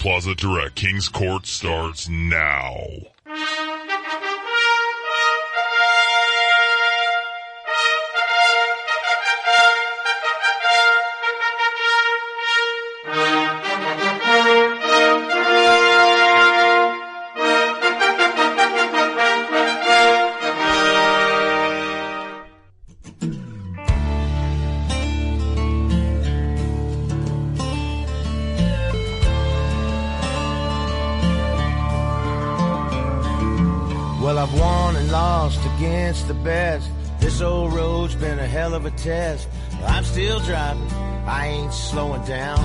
Plaza Direct Kings Court starts now. Against the best. This old road's been a hell of a test. I'm still driving, I ain't slowing down.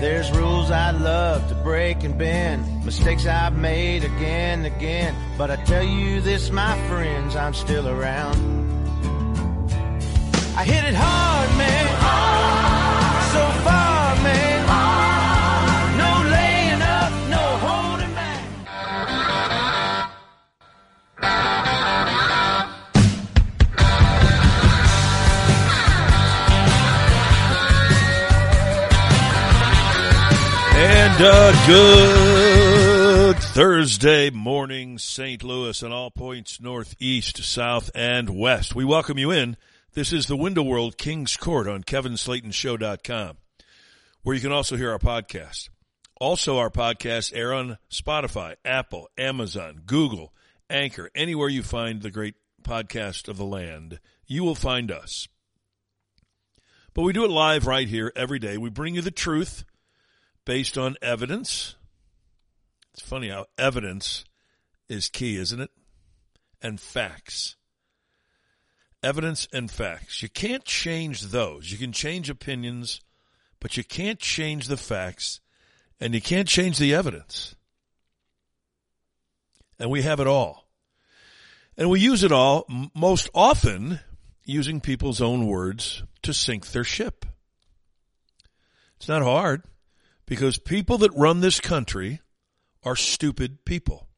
There's rules I'd love to break and bend, mistakes I've made again and again. But I tell you this, my friends, I'm still around. I hit it hard, man. And uh, good Thursday morning, St. Louis, and all points northeast, south, and west. We welcome you in. This is the Window World King's Court on KevinSlatenShow.com, where you can also hear our podcast. Also, our podcasts air on Spotify, Apple, Amazon, Google, Anchor, anywhere you find the great podcast of the land, you will find us. But we do it live right here every day. We bring you the truth based on evidence. It's funny how evidence is key, isn't it? And facts. Evidence and facts. You can't change those. You can change opinions, but you can't change the facts and you can't change the evidence. And we have it all. And we use it all most often using people's own words to sink their ship. It's not hard because people that run this country are stupid people.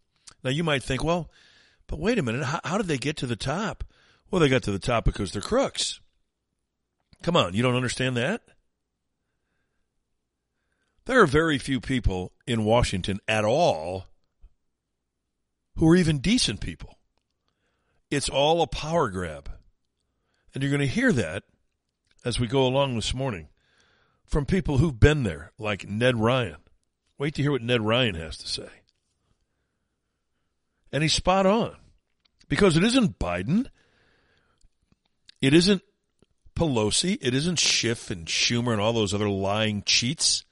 Now you might think, well, but wait a minute, how, how did they get to the top? Well, they got to the top because they're crooks. Come on, you don't understand that? There are very few people in Washington at all who are even decent people. It's all a power grab. And you're going to hear that as we go along this morning from people who've been there, like Ned Ryan. Wait to hear what Ned Ryan has to say. And he's spot on. Because it isn't Biden. It isn't Pelosi. It isn't Schiff and Schumer and all those other lying cheats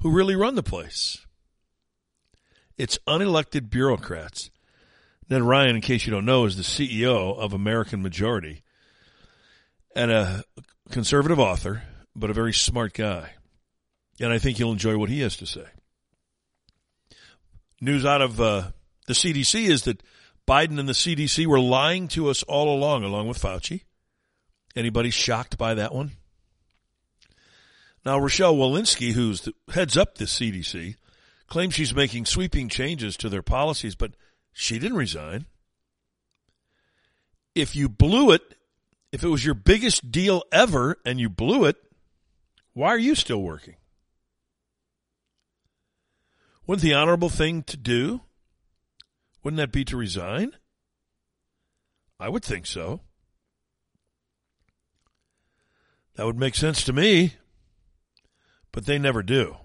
who really run the place. It's unelected bureaucrats. Ned Ryan, in case you don't know, is the CEO of American Majority and a conservative author, but a very smart guy. And I think you'll enjoy what he has to say. News out of uh, the CDC is that Biden and the CDC were lying to us all along, along with Fauci. Anybody shocked by that one? Now, Rochelle Walensky, who's the, heads up the CDC, claims she's making sweeping changes to their policies, but she didn't resign. If you blew it, if it was your biggest deal ever and you blew it, why are you still working? Wouldn't the honorable thing to do? Wouldn't that be to resign? I would think so. That would make sense to me, but they never do.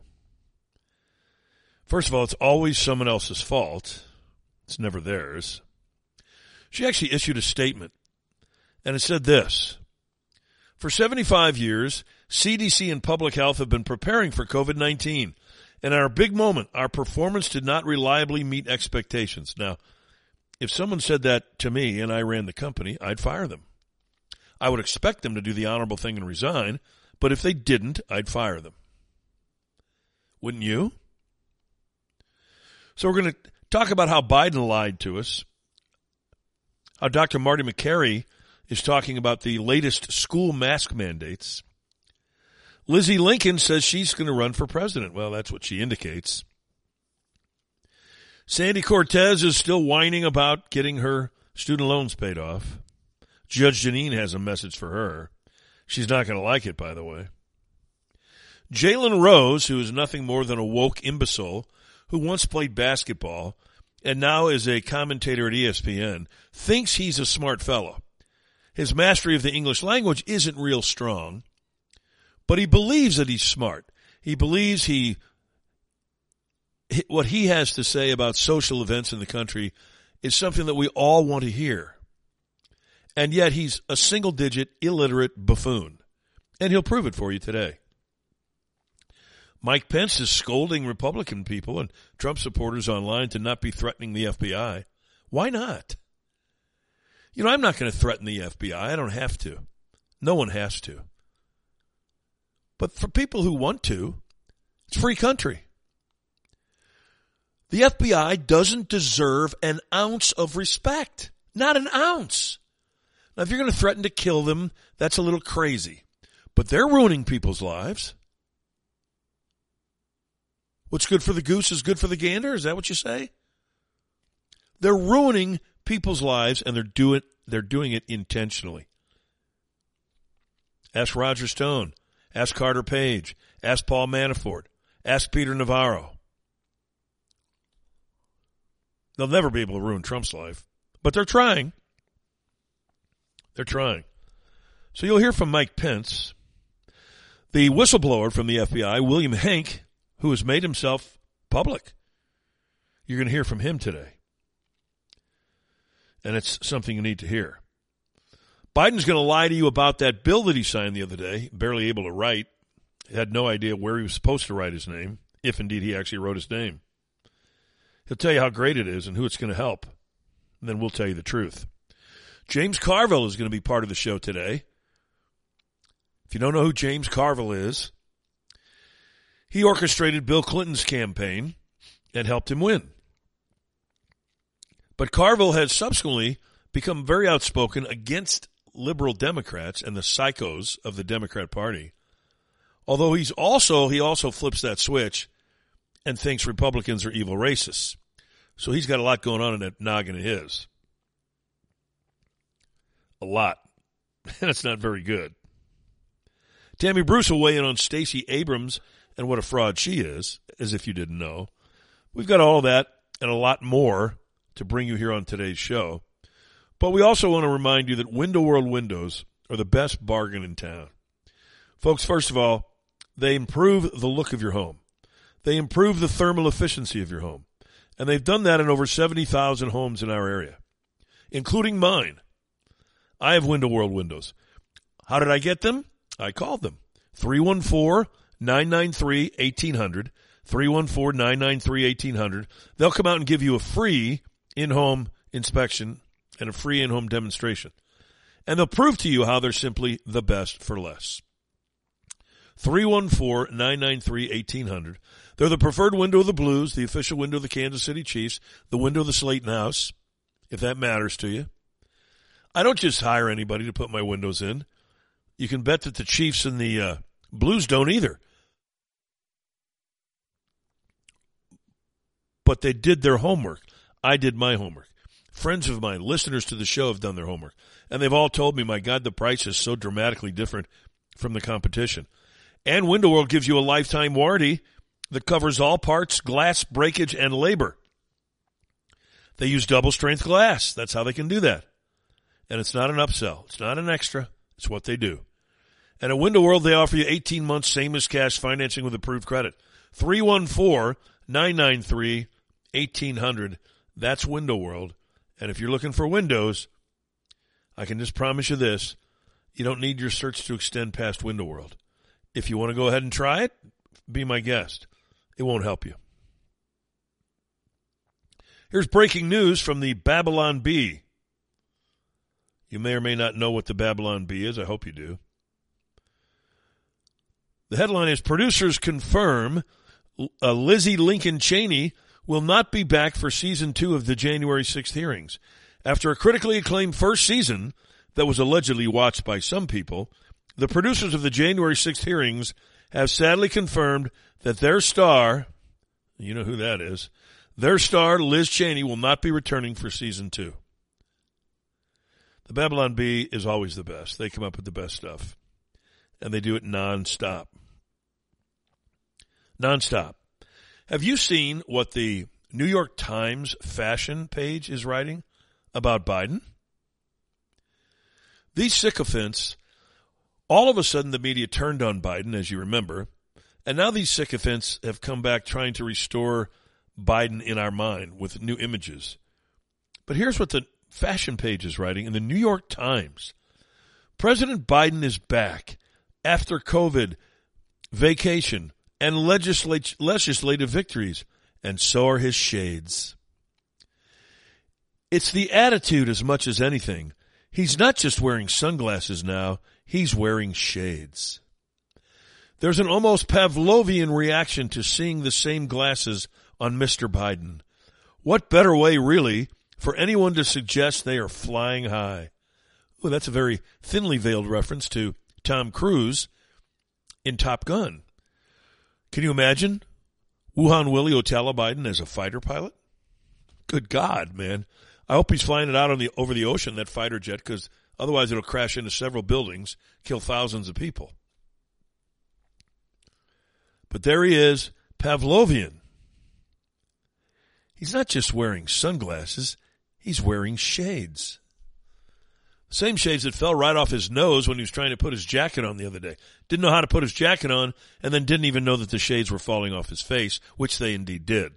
First of all, it's always someone else's fault. It's never theirs. She actually issued a statement, and it said this. For 75 years, CDC and public health have been preparing for COVID-19. And in our big moment, our performance did not reliably meet expectations. Now, if someone said that to me and I ran the company, I'd fire them. I would expect them to do the honorable thing and resign, but if they didn't, I'd fire them. Wouldn't you? So we're going to talk about how Biden lied to us, how Dr. Marty Makary is talking about the latest school mask mandates. Lizzie Lincoln says she's going to run for president. Well, that's what she indicates. Sandy Cortez is still whining about getting her student loans paid off. Judge Jeanine has a message for her. She's not going to like it, by the way. Jalen Rose, who is nothing more than a woke imbecile who once played basketball and now is a commentator at ESPN, thinks he's a smart fellow. His mastery of the English language isn't real strong, but he believes that he's smart. He believes he what he has to say about social events in the country is something that we all want to hear. And yet he's a single digit illiterate buffoon. And he'll prove it for you today. Mike Pence is scolding Republican people and Trump supporters online to not be threatening the FBI. Why not? You know, I'm not going to threaten the FBI. I don't have to. No one has to. But for people who want to, it's free country. The FBI doesn't deserve an ounce of respect. Not an ounce. Now, if you're going to threaten to kill them, that's a little crazy. But they're ruining people's lives. What's good for the goose is good for the gander? Is that what you say? They're ruining people's lives and they're do it, they're doing it intentionally. Ask Roger Stone. Ask Carter Page. Ask Paul Manafort. Ask Peter Navarro. They'll never be able to ruin Trump's life, but they're trying. They're trying. So you'll hear from Mike Pence, the whistleblower from the FBI, William Hank, who has made himself public. You're going to hear from him today. And it's something you need to hear. Biden's going to lie to you about that bill that he signed the other day, barely able to write. Had no idea where he was supposed to write his name, if indeed he actually wrote his name. He'll tell you how great it is and who it's going to help. And then we'll tell you the truth. James Carville is going to be part of the show today. If you don't know who James Carville is, he orchestrated Bill Clinton's campaign and helped him win. But Carville has subsequently become very outspoken against liberal Democrats and the psychos of the Democrat Party. Although he's also he also flips that switch and thinks Republicans are evil racists. So he's got a lot going on in that noggin of his. A lot. And it's not very good. Tammy Bruce will weigh in on Stacey Abrams and what a fraud she is, as if you didn't know. We've got all that and a lot more to bring you here on today's show. But we also want to remind you that Window World windows are the best bargain in town. Folks, first of all, they improve the look of your home. They improve the thermal efficiency of your home. And they've done that in over 70,000 homes in our area, including mine. I have Window World windows. How did I get them? I called them. 314 993 1800. 314 993 1800. They'll come out and give you a free in home inspection and a free in home demonstration. And they'll prove to you how they're simply the best for less. 314 993 1800. They're the preferred window of the Blues, the official window of the Kansas City Chiefs, the window of the Slaten House, if that matters to you. I don't just hire anybody to put my windows in. You can bet that the Chiefs and the uh, Blues don't either. But they did their homework. I did my homework. Friends of mine, listeners to the show, have done their homework. And they've all told me, my God, the price is so dramatically different from the competition. And Window World gives you a lifetime warranty that covers all parts, glass, breakage, and labor. They use double strength glass. That's how they can do that. And it's not an upsell. It's not an extra. It's what they do. And at Window World, they offer you 18 months same as cash financing with approved credit. 314-993-1800. That's Window World. And if you're looking for windows, I can just promise you this. You don't need your search to extend past Window World. If you want to go ahead and try it, be my guest. It won't help you. Here's breaking news from the Babylon Bee. You may or may not know what the Babylon Bee is. I hope you do. The headline is Producers confirm uh, Lizzie Lincoln Cheney will not be back for season two of the January 6th hearings. After a critically acclaimed first season that was allegedly watched by some people, the producers of the January 6th hearings have sadly confirmed that their star, you know who that is, their star, Liz Cheney, will not be returning for season two. The Babylon Bee is always the best. They come up with the best stuff. And they do it nonstop. Nonstop. Have you seen what the New York Times fashion page is writing about Biden? These sycophants, all of a sudden the media turned on Biden, as you remember, and now these sycophants have come back trying to restore Biden in our mind with new images. But here's what the fashion page is writing in the New York Times. President Biden is back after COVID, vacation, and legislate, legislative victories, and so are his shades. It's the attitude as much as anything. He's not just wearing sunglasses now, he's wearing shades. There's an almost Pavlovian reaction to seeing the same glasses on Mr. Biden. What better way, really, for anyone to suggest they are flying high? Well, that's a very thinly veiled reference to Tom Cruise in Top Gun. Can you imagine Wuhan Willie Otala Biden as a fighter pilot? Good God, man. I hope he's flying it out on the over the ocean, that fighter jet, because otherwise it'll crash into several buildings, kill thousands of people. But there he is, Pavlovian. He's not just wearing sunglasses, he's wearing shades. Same shades that fell right off his nose when he was trying to put his jacket on the other day. Didn't know how to put his jacket on, and then didn't even know that the shades were falling off his face, which they indeed did.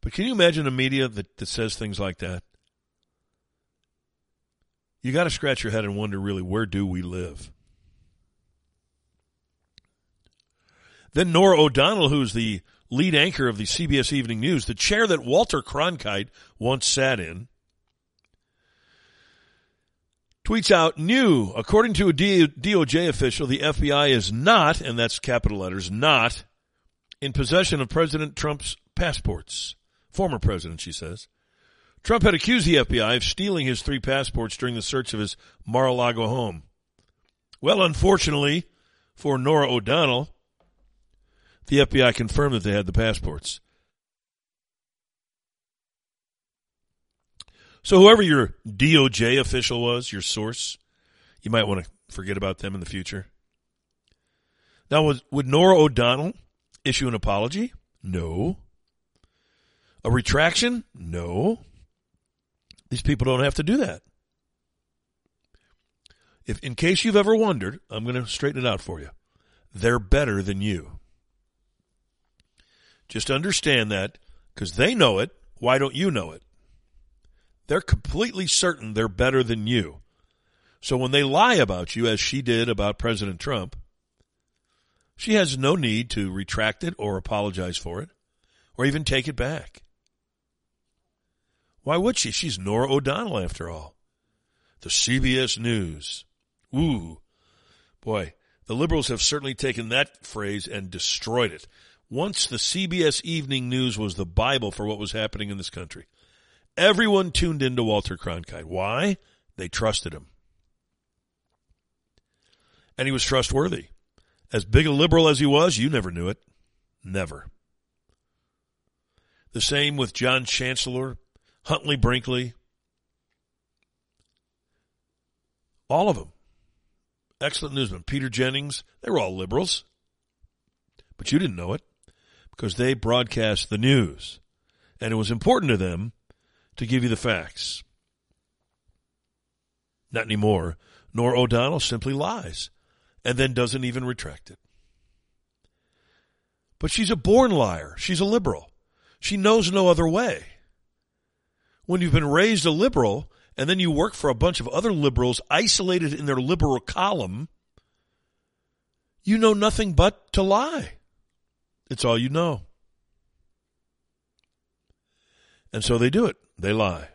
But can you imagine a media that, that says things like that? You got to scratch your head and wonder really, where do we live? Then Norah O'Donnell, who's the lead anchor of the CBS Evening News, the chair that Walter Cronkite once sat in, tweets out new. According to a DOJ official, the FBI is not, and that's capital letters, not in possession of President Trump's passports Former president, she says. Trump had accused the FBI of stealing his three passports during the search of his Mar-a-Lago home. Well, unfortunately for Norah O'Donnell, the FBI confirmed that they had the passports. So whoever your DOJ official was, your source, you might want to forget about them in the future. Now, was, would Norah O'Donnell issue an apology? No. A retraction? No. These people don't have to do that. If, in case you've ever wondered, I'm going to straighten it out for you. They're better than you. Just understand that because they know it. Why don't you know it? They're completely certain they're better than you. So when they lie about you, as she did about President Trump, she has no need to retract it or apologize for it or even take it back. Why would she? She's Norah O'Donnell after all. The CBS News. Ooh. Boy, the liberals have certainly taken that phrase and destroyed it. Once the CBS Evening News was the Bible for what was happening in this country. Everyone tuned into Walter Cronkite. Why? They trusted him. And he was trustworthy. As big a liberal as he was, you never knew it. Never. The same with John Chancellor, Huntley Brinkley. All of them. Excellent newsmen. Peter Jennings, they were all liberals. But you didn't know it because they broadcast the news. And it was important to them to give you the facts. Not anymore. Norah O'Donnell simply lies and then doesn't even retract it. But she's a born liar. She's a liberal. She knows no other way. When you've been raised a liberal and then you work for a bunch of other liberals isolated in their liberal column, you know nothing but to lie. It's all you know. And so they do it. They lie.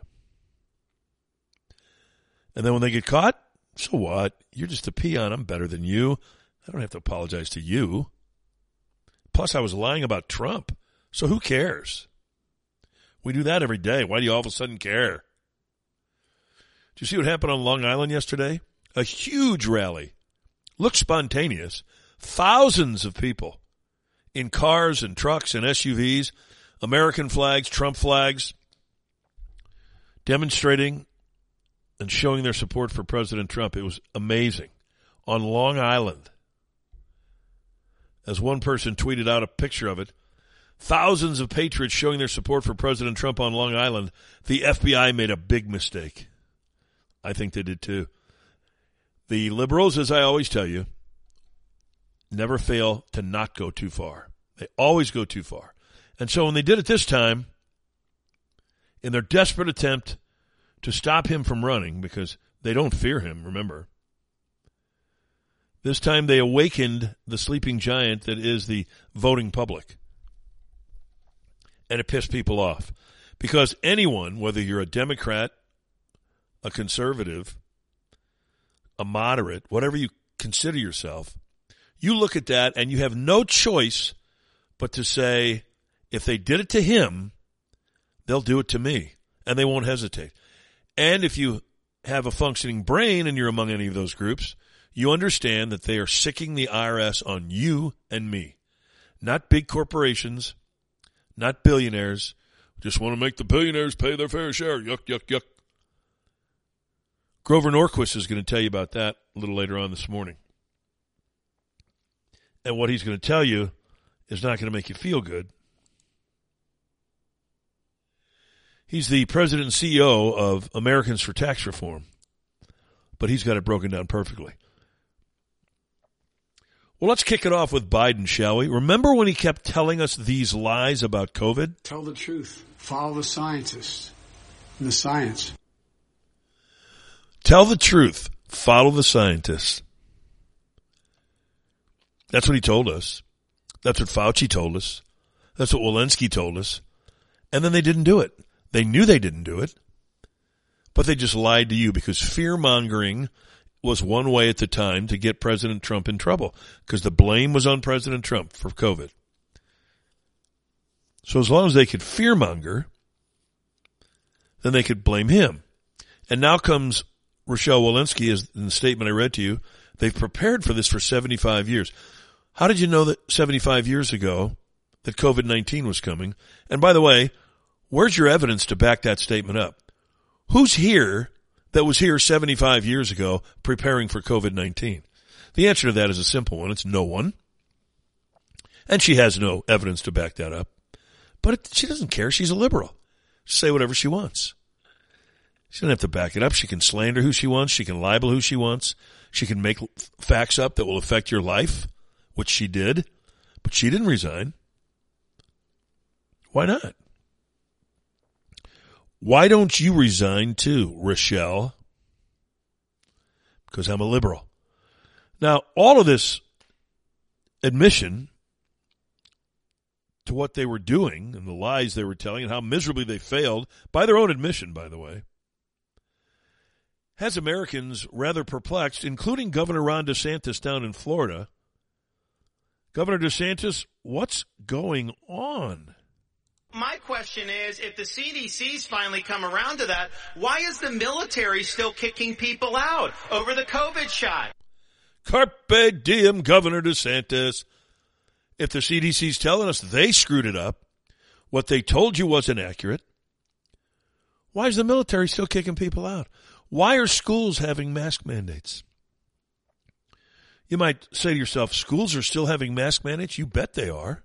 And then when they get caught, so what? You're just a peon. I'm better than you. I don't have to apologize to you. Plus, I was lying about Trump. So who cares? We do that every day. Why do you all of a sudden care? Do you see what happened on Long Island yesterday? A huge rally. Looked spontaneous. Thousands of people in cars and trucks and SUVs, American flags, Trump flags, demonstrating and showing their support for President Trump. It was amazing. On Long Island, as one person tweeted out a picture of it, thousands of patriots showing their support for President Trump on Long Island. The FBI made a big mistake. I think they did too. The liberals, as I always tell you, never fail to not go too far. They always go too far. And so when they did it this time, in their desperate attempt to stop him from running, because they don't fear him, remember, this time they awakened the sleeping giant that is the voting public. And it pissed people off. Because anyone, whether you're a Democrat, a conservative, a moderate, whatever you consider yourself, you look at that and you have no choice but to say, if they did it to him, they'll do it to me. And they won't hesitate. And if you have a functioning brain and you're among any of those groups, you understand that they are sicking the IRS on you and me. Not big corporations, not billionaires. Just want to make the billionaires pay their fair share. Yuck, yuck, yuck. Grover Norquist is going to tell you about that a little later on this morning. And what he's going to tell you is not going to make you feel good. He's the president and CEO of Americans for Tax Reform, but he's got it broken down perfectly. Well, let's kick it off with Biden, shall we? Remember when he kept telling us these lies about COVID? Tell the truth. Follow the scientists and the science. Tell the truth. Follow the scientists. That's what he told us. That's what Fauci told us. That's what Walensky told us. And then they didn't do it. They knew they didn't do it, but they just lied to you because fear mongering was one way at the time to get President Trump in trouble because the blame was on President Trump for COVID. So as long as they could fear monger, then they could blame him. And now comes Rochelle Walensky, as in the statement I read to you. They've prepared for this for 75 years. How did you know that 75 years ago that COVID-19 was coming? And by the way, where's your evidence to back that statement up? Who's here that was here 75 years ago preparing for COVID-19? The answer to that is a simple one. It's no one. And she has no evidence to back that up. But it, she doesn't care. She's a liberal. Say whatever she wants. She doesn't have to back it up. She can slander who she wants. She can libel who she wants. She can make facts up that will affect your life, which she did. But she didn't resign. Why not? Why don't you resign too, Rochelle? Because I'm a liberal. Now, all of this admission to what they were doing and the lies they were telling and how miserably they failed, by their own admission, by the way, has Americans rather perplexed, including Governor Ron DeSantis down in Florida. Governor DeSantis, what's going on? My question is, if the CDC's finally come around to that, why is the military still kicking people out over the COVID shot? Carpe diem, Governor DeSantis. If the CDC's telling us they screwed it up, what they told you was inaccurate, why is the military still kicking people out? Why are schools having mask mandates? You might say to yourself, schools are still having mask mandates? You bet they are.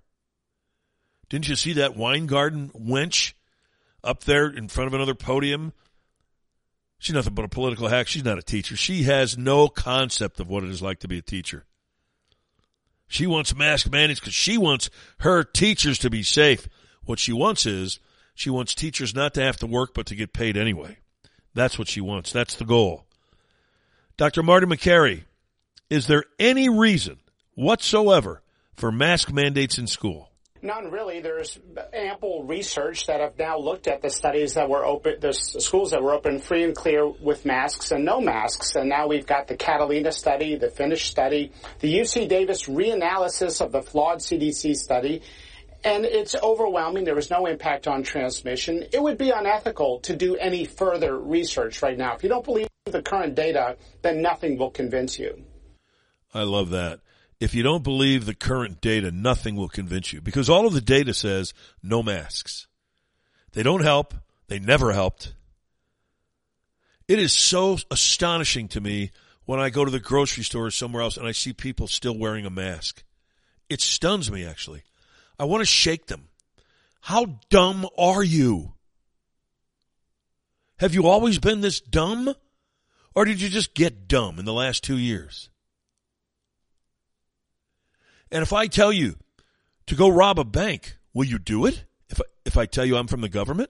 Didn't you see that Weingarten wench up there in front of another podium? She's nothing but a political hack. She's not a teacher. She has no concept of what it is like to be a teacher. She wants mask mandates because she wants her teachers to be safe. What she wants is she wants teachers not to have to work but to get paid anyway. That's what she wants. That's the goal. Dr. Marty Makary, is there any reason whatsoever for mask mandates in school? None really. There's ample research that have now looked at the studies that were open, the schools that were open free and clear with masks and no masks. And now we've got the Catalan study, the Finnish study, the UC Davis reanalysis of the flawed CDC study. And it's overwhelming. There was no impact on transmission. It would be unethical to do any further research right now. If you don't believe the current data, then nothing will convince you. I love that if you don't believe the current data, nothing will convince you because all of the data says no masks. They don't help. They never helped. It is so astonishing to me when I go to the grocery store or somewhere else and I see people still wearing a mask. It stuns me actually. I want to shake them. How dumb are you? Have you always been this dumb? Or did you just get dumb in the last two years? And if I tell you to go rob a bank, will you do it? If I, if I tell you I'm from the government?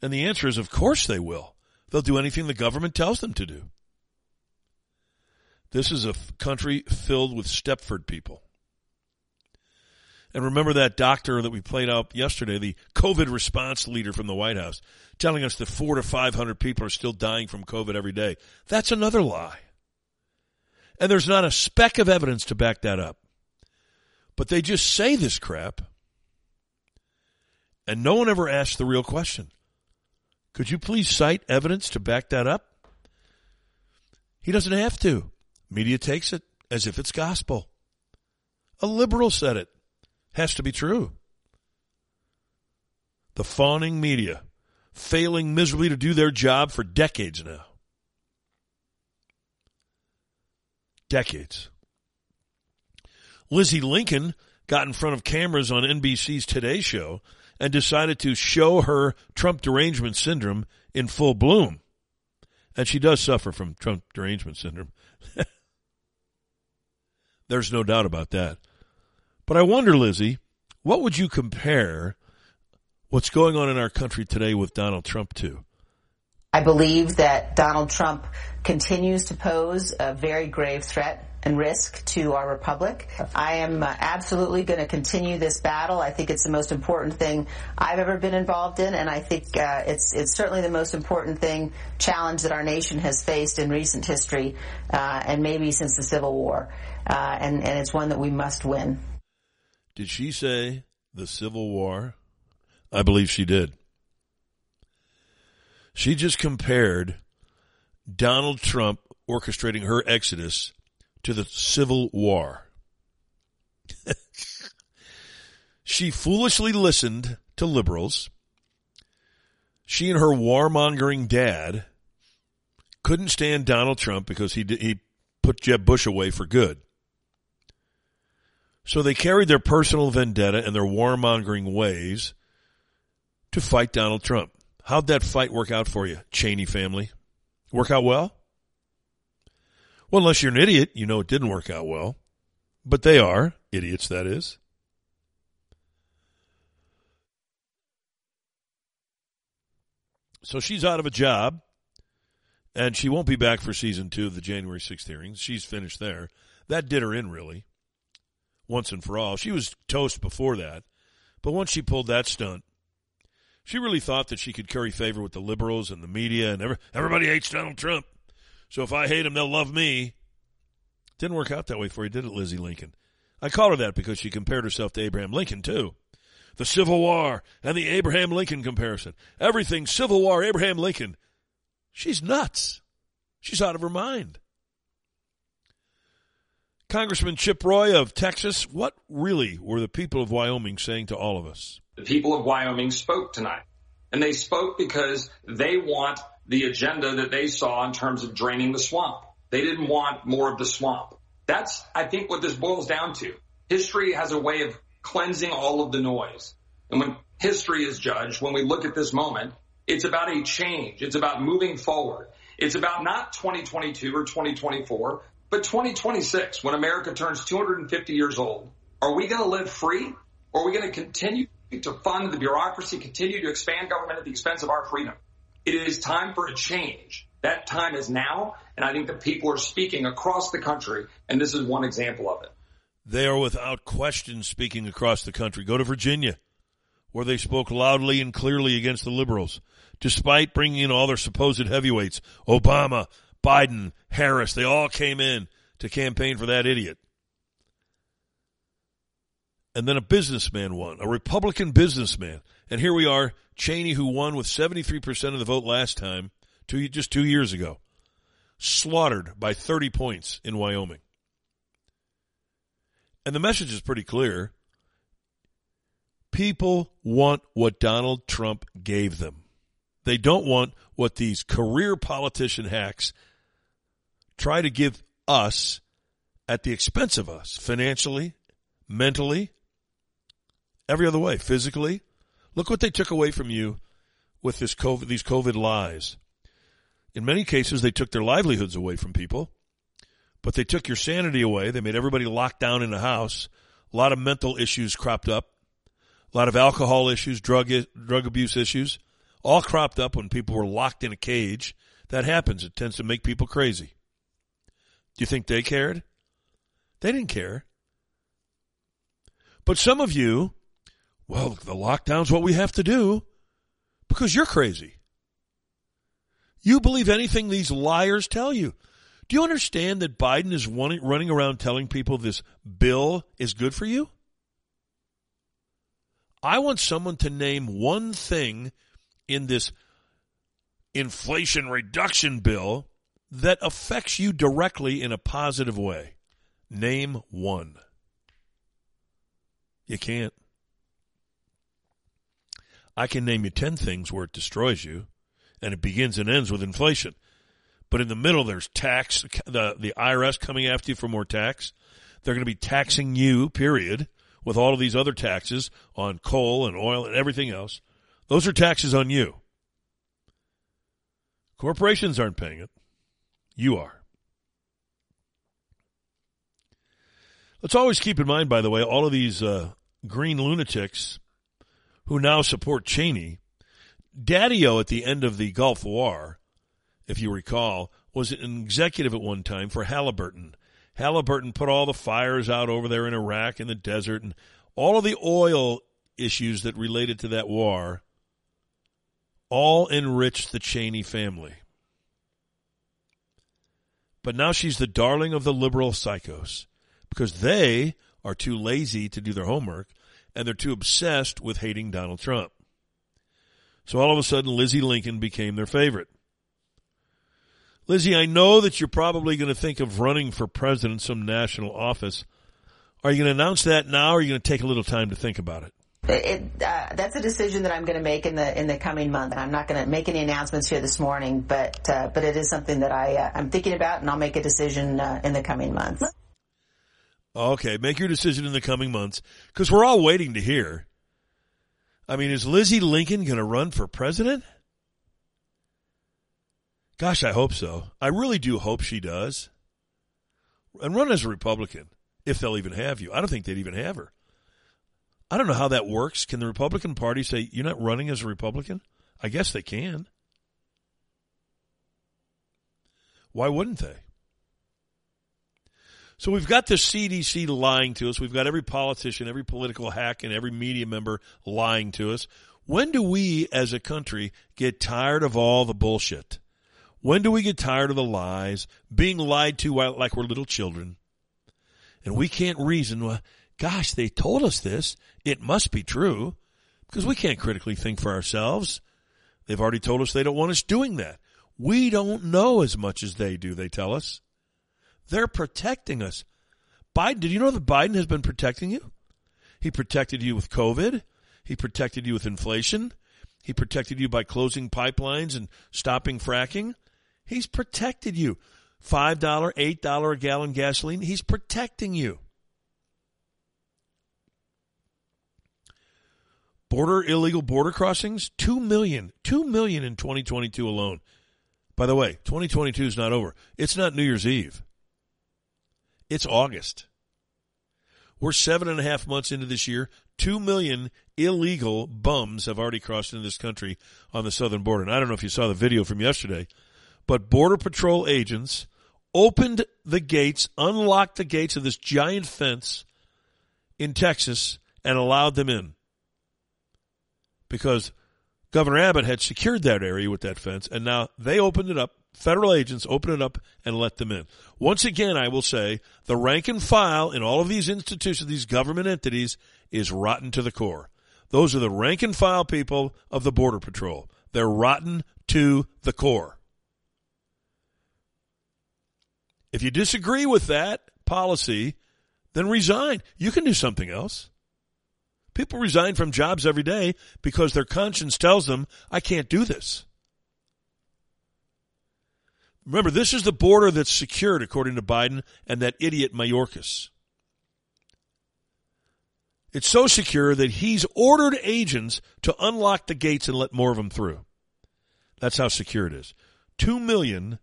And the answer is, of course they will. They'll do anything the government tells them to do. This is a country filled with Stepford people. And remember that doctor that we played out yesterday, the COVID response leader from the White House, telling us that four to 500 people are still dying from COVID every day. That's another lie. And there's not a speck of evidence to back that up. But they just say this crap. And no one ever asks the real question. Could you please cite evidence to back that up? He doesn't have to. Media takes it as if it's gospel. A liberal said it. Has to be true. The fawning media, failing miserably to do their job for decades now. Decades. Lizzie Lincoln got in front of cameras on NBC's Today Show and decided to show her Trump derangement syndrome in full bloom. And she does suffer from Trump derangement syndrome. There's no doubt about that. But I wonder, Lizzie, what would you compare what's going on in our country today with Donald Trump to? I believe that Donald Trump continues to pose a very grave threat and risk to our republic. I am uh, absolutely going to continue this battle. I think it's the most important thing I've ever been involved in, and I think uh, it's it's certainly the most important thing challenge that our nation has faced in recent history, uh, and maybe since the Civil War, uh, and and it's one that we must win. Did she say the Civil War? I believe she did. She just compared Donald Trump orchestrating her exodus to the Civil War. she foolishly listened to liberals. She and her warmongering dad couldn't stand Donald Trump because he he put Jeb Bush away for good. So they carried their personal vendetta and their warmongering ways to fight Donald Trump. How'd that fight work out for you, Cheney family? Work out well? Well, unless you're an idiot, you know it didn't work out well. But they are idiots, that is. So she's out of a job, and she won't be back for season two of the January 6th hearings. She's finished there. That did her in, really, once and for all. She was toast before that, but once she pulled that stunt, she really thought that she could curry favor with the liberals and the media, and every, everybody hates Donald Trump. So if I hate him, they'll love me. Didn't work out that way for you, did it, Lizzie Lincoln? I call her that because she compared herself to Abraham Lincoln, too. The Civil War and the Abraham Lincoln comparison. Everything Civil War, Abraham Lincoln. She's nuts. She's out of her mind. Congressman Chip Roy of Texas, what really were the people of Wyoming saying to all of us? The people of Wyoming spoke tonight. And they spoke because they want the agenda that they saw in terms of draining the swamp. They didn't want more of the swamp. That's, I think, what this boils down to. History has a way of cleansing all of the noise. And when history is judged, when we look at this moment, it's about a change. It's about moving forward. It's about not 2022 or 2024, but 2026 when America turns 250 years old. Are we going to live free or are we going to continue to fund the bureaucracy, continue to expand government at the expense of our freedom? It is time for a change. That time is now, and I think that people are speaking across the country, and this is one example of it. They are without question speaking across the country. Go to Virginia, where they spoke loudly and clearly against the liberals, despite bringing in all their supposed heavyweights Obama, Biden, Harris. They all came in to campaign for that idiot. And then a businessman won, a Republican businessman. And here we are Cheney, who won with 73% of the vote last time, two, just two years ago, slaughtered by 30 points in Wyoming. And the message is pretty clear. People want what Donald Trump gave them. They don't want what these career politician hacks try to give us at the expense of us, financially, mentally, every other way, physically. Look what they took away from you with this COVID, these COVID lies. In many cases, they took their livelihoods away from people, but they took your sanity away. They made everybody locked down in a house. A lot of mental issues cropped up. A lot of alcohol issues, drug, drug abuse issues, all cropped up when people were locked in a cage. That happens. It tends to make people crazy. Do you think they cared? They didn't care. But some of you well, the lockdown's what we have to do because you're crazy. You believe anything these liars tell you. Do you understand that Biden is running around telling people this bill is good for you? I want someone to name one thing in this inflation reduction bill that affects you directly in a positive way. Name one. You can't. I can name you 10 things where it destroys you, and it begins and ends with inflation. But in the middle, there's tax, the, the IRS coming after you for more tax. They're going to be taxing you, period, with all of these other taxes on coal and oil and everything else. Those are taxes on you. Corporations aren't paying it. You are. Let's always keep in mind, by the way, all of these uh, green lunatics who now support Cheney. Daddio at the end of the Gulf War, if you recall, was an executive at one time for Halliburton. Halliburton put all the fires out over there in Iraq in the desert and all of the oil issues that related to that war all enriched the Cheney family. But now she's the darling of the liberal psychos because they are too lazy to do their homework and they're too obsessed with hating Donald Trump. So all of a sudden, Lizzie Lincoln became their favorite. Lizzie, I know that you're probably going to think of running for president, some national office. Are you going to announce that now, or are you going to take a little time to think about it? It, uh, that's a decision that I'm going to make in the in the coming month. I'm not going to make any announcements here this morning, but uh, but it is something that I uh, I'm thinking about, and I'll make a decision uh, in the coming months. Okay, make your decision in the coming months because we're all waiting to hear. I mean, is Lizzie Lincoln going to run for president? Gosh, I hope so. I really do hope she does. And run as a Republican, if they'll even have you. I don't think they'd even have her. I don't know how that works. Can the Republican Party say, you're not running as a Republican? I guess they can. Why wouldn't they? So we've got the CDC lying to us. We've got every politician, every political hack, and every media member lying to us. When do we as a country get tired of all the bullshit? When do we get tired of the lies, being lied to like we're little children? And we can't reason, well, gosh, they told us this. It must be true because we can't critically think for ourselves. They've already told us they don't want us doing that. We don't know as much as they do, they tell us. They're protecting us. Biden, did you know that Biden has been protecting you? He protected you with COVID. He protected you with inflation. He protected you by closing pipelines and stopping fracking. He's protected you. $5, $8 a gallon gasoline. He's protecting you. Border illegal border crossings, 2 million, 2 million in 2022 alone. By the way, 2022 is not over. It's not New Year's Eve. It's August. We're seven and a half months into this year. Two million illegal bums have already crossed into this country on the southern border. And I don't know if you saw the video from yesterday, but Border Patrol agents opened the gates, unlocked the gates of this giant fence in Texas, and allowed them in. Because Governor Abbott had secured that area with that fence, and now they opened it up federal agents open it up and let them in. Once again, I will say the rank and file in all of these institutions, these government entities, is rotten to the core. Those are the rank and file people of the Border Patrol. They're rotten to the core. If you disagree with that policy, then resign. You can do something else. People resign from jobs every day because their conscience tells them, I can't do this. Remember, this is the border that's secured, according to Biden and that idiot Mayorkas. It's so secure that he's ordered agents to unlock the gates and let more of them through. That's how secure it is. Two million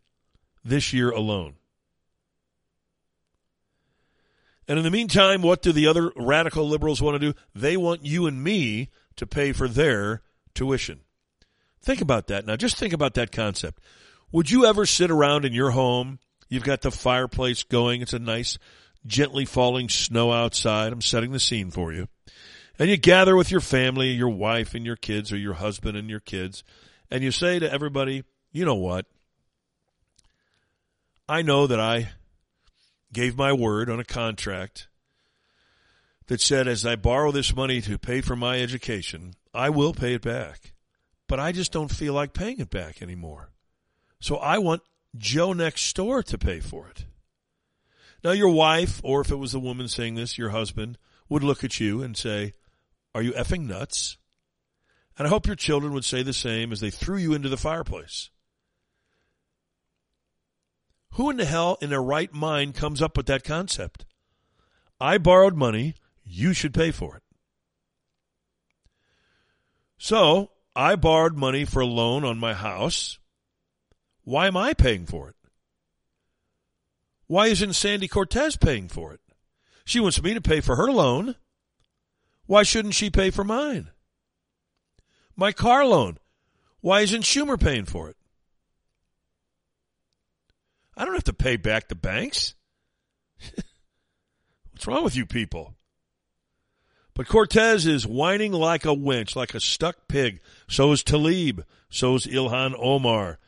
this year alone. And in the meantime, what do the other radical liberals want to do? They want you and me to pay for their tuition. Think about that. Now, just think about that concept. Would you ever sit around in your home? You've got the fireplace going. It's a nice, gently falling snow outside. I'm setting the scene for you. And you gather with your family, your wife and your kids, or your husband and your kids, and you say to everybody, you know what? I know that I gave my word on a contract that said as I borrow this money to pay for my education, I will pay it back. But I just don't feel like paying it back anymore. So I want Joe next door to pay for it. Now, your wife, or if it was the woman saying this, your husband, would look at you and say, Are you effing nuts? And I hope your children would say the same as they threw you into the fireplace. Who in the hell in their right mind comes up with that concept? I borrowed money, you should pay for it. So, I borrowed money for a loan on my house. Why am I paying for it? Why isn't Sandy Cortez paying for it? She wants me to pay for her loan. Why shouldn't she pay for mine? My car loan. Why isn't Schumer paying for it? I don't have to pay back the banks. What's wrong with you people? But Cortez is whining like a winch, like a stuck pig. So is Tlaib. So is Ilhan Omar.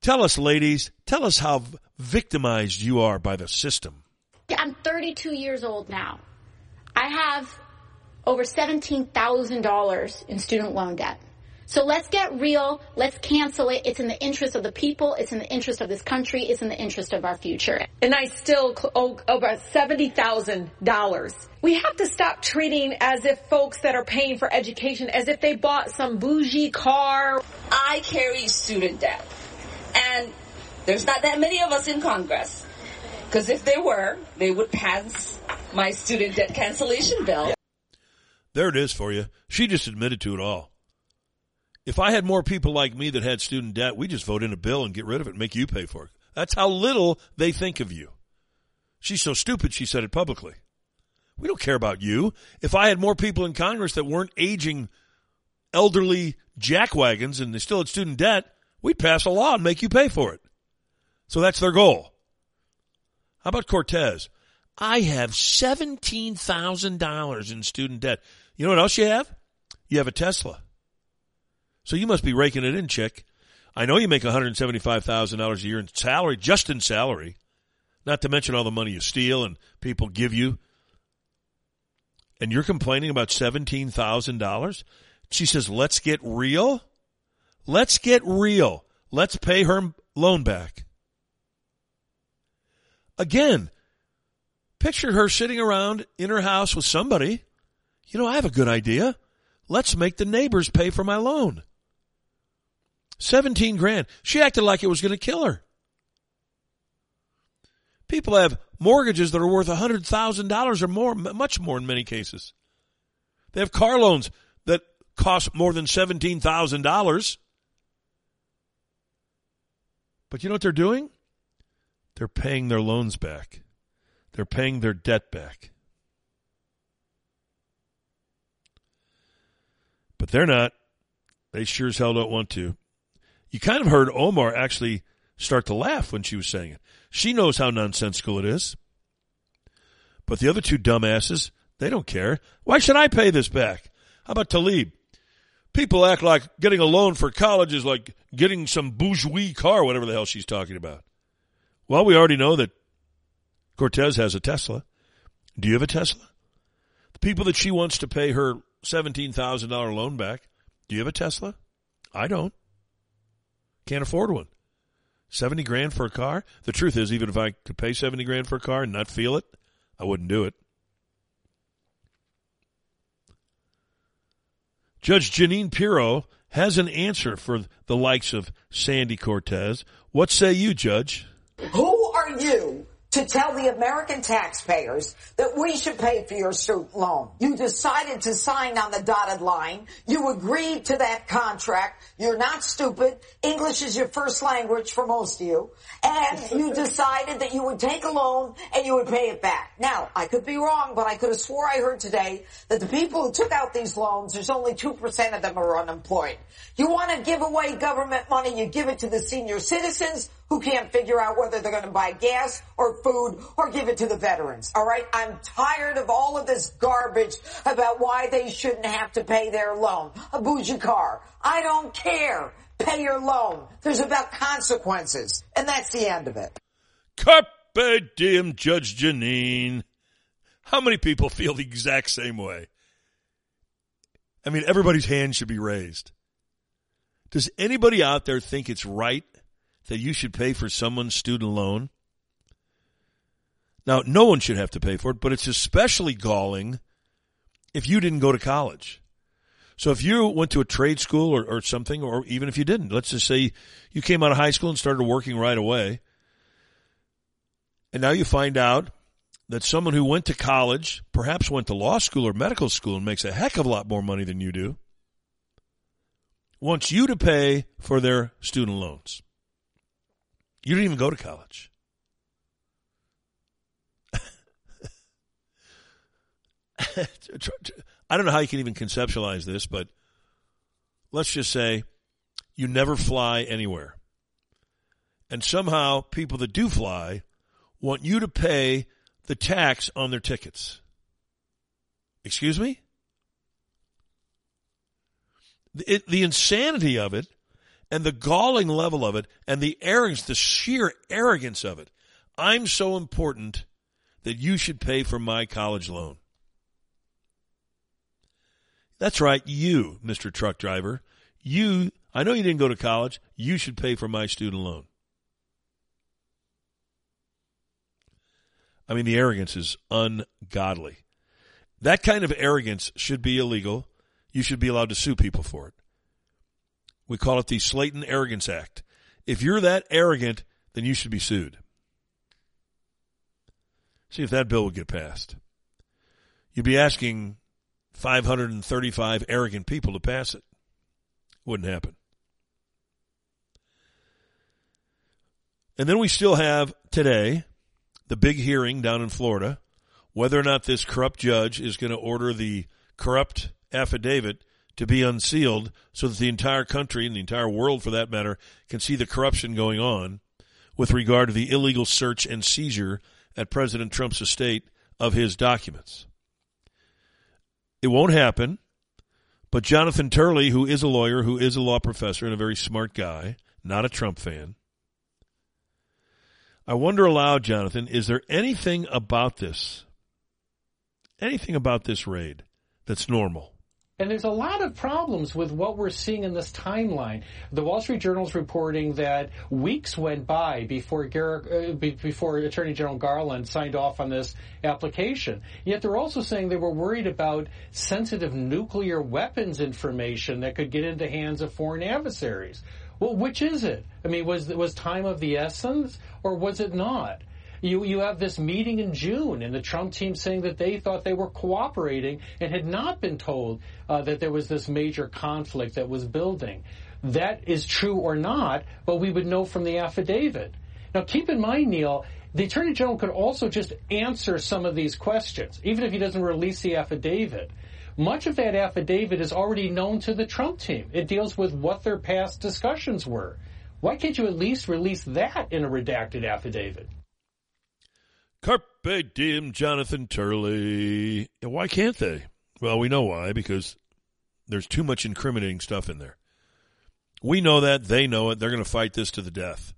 Tell us, ladies, tell us how victimized you are by the system. I'm 32 years old now. I have over $17,000 in student loan debt. So let's get real. Let's cancel it. It's in the interest of the people. It's in the interest of this country. It's in the interest of our future. And I still owe about $70,000. We have to stop treating as if folks that are paying for education as if they bought some bougie car. I carry student debt. And there's not that many of us in Congress. Because if there were, they would pass my student debt cancellation bill. There it is for you. She just admitted to it all. If I had more people like me that had student debt, we just vote in a bill and get rid of it and make you pay for it. That's how little they think of you. She's so stupid she said it publicly. We don't care about you. If I had more people in Congress that weren't aging elderly jackwagons and they still had student debt, we'd pass a law and make you pay for it. So that's their goal. How about Cortez? I have $17,000 in student debt. You know what else you have? You have a Tesla. So you must be raking it in, chick. I know you make $175,000 a year in salary, just in salary. Not to mention all the money you steal and people give you. And you're complaining about $17,000? She says, let's get real. Let's get real. Let's pay her loan back. Again, picture her sitting around in her house with somebody. You know, I have a good idea. Let's make the neighbors pay for my loan. 17 grand. She acted like it was going to kill her. People have mortgages that are worth $100,000 or more, much more in many cases. They have car loans that cost more than $17,000. But you know what they're doing? They're paying their loans back. They're paying their debt back. But they're not. They sure as hell don't want to. You kind of heard Omar actually start to laugh when she was saying it. She knows how nonsensical it is. But the other two dumbasses, they don't care. Why should I pay this back? How about Tlaib? People act like getting a loan for college is like getting some bourgeois car, whatever the hell she's talking about. Well, we already know that Cortez has a Tesla. Do you have a Tesla? The people that she wants to pay her $17,000 loan back, do you have a Tesla? I don't. Can't afford one. 70 grand for a car? The truth is, even if I could pay 70 grand for a car and not feel it, I wouldn't do it. Judge Jeanine Pirro has an answer for the likes of Sandy Cortez. What say you, Judge? Who are you to tell the American taxpayers that we should pay for your student loan. You decided to sign on the dotted line. You agreed to that contract. You're not stupid. English is your first language for most of you. And you decided that you would take a loan and you would pay it back. Now, I could be wrong, but I could have swore I heard today that the people who took out these loans, there's only 2% of them are unemployed. You want to give away government money, you give it to the senior citizens who can't figure out whether they're going to buy gas or food or give it to the veterans. All right. I'm tired of all of this garbage about why they shouldn't have to pay their loan. A bougie car. I don't care. Pay your loan. There's about consequences. And that's the end of it. Carpe diem, Judge Jeanine. How many people feel the exact same way? I mean, everybody's hand should be raised. Does anybody out there think it's right that you should pay for someone's student loan? Now, no one should have to pay for it, but it's especially galling if you didn't go to college. So if you went to a trade school or, or something, or even if you didn't, let's just say you came out of high school and started working right away, and now you find out that someone who went to college, perhaps went to law school or medical school and makes a heck of a lot more money than you do, wants you to pay for their student loans. You didn't even go to college. I don't know how you can even conceptualize this, but let's just say you never fly anywhere. And somehow people that do fly want you to pay the tax on their tickets. Excuse me? The, the insanity of it and the galling level of it and the arrogance, the sheer arrogance of it. I'm so important that you should pay for my college loan. That's right, you, Mr. Truck Driver. You, I know you didn't go to college. You should pay for my student loan. I mean, the arrogance is ungodly. That kind of arrogance should be illegal. You should be allowed to sue people for it. We call it the Slaten Arrogance Act. If you're that arrogant, then you should be sued. See if that bill would get passed. You'd be asking 535 arrogant people to pass it. Wouldn't happen. And then we still have today the big hearing down in Florida whether or not this corrupt judge is going to order the corrupt affidavit to be unsealed so that the entire country and the entire world for that matter can see the corruption going on with regard to the illegal search and seizure at President Trump's estate of his documents. It won't happen, but Jonathan Turley, who is a lawyer, who is a law professor and a very smart guy, not a Trump fan, I wonder aloud, Jonathan, is there anything about this, anything about this raid that's normal? And there's a lot of problems with what we're seeing in this timeline. The Wall Street Journal is reporting that weeks went by before Garrett, uh, before Attorney General Garland signed off on this application. Yet they're also saying they were worried about sensitive nuclear weapons information that could get into hands of foreign adversaries. Well, which is it? I mean, was was time of the essence, or was it not? You you have this meeting in June, and the Trump team saying that they thought they were cooperating and had not been told uh, that there was this major conflict that was building. That is true or not, but we would know from the affidavit. Now, keep in mind, Neil, the Attorney General could also just answer some of these questions, even if he doesn't release the affidavit. Much of that affidavit is already known to the Trump team. It deals with what their past discussions were. Why can't you at least release that in a redacted affidavit? Carpe diem, Jonathan Turley. Why can't they? Well, we know why, because there's too much incriminating stuff in there. We know that. They know it. They're going to fight this to the death.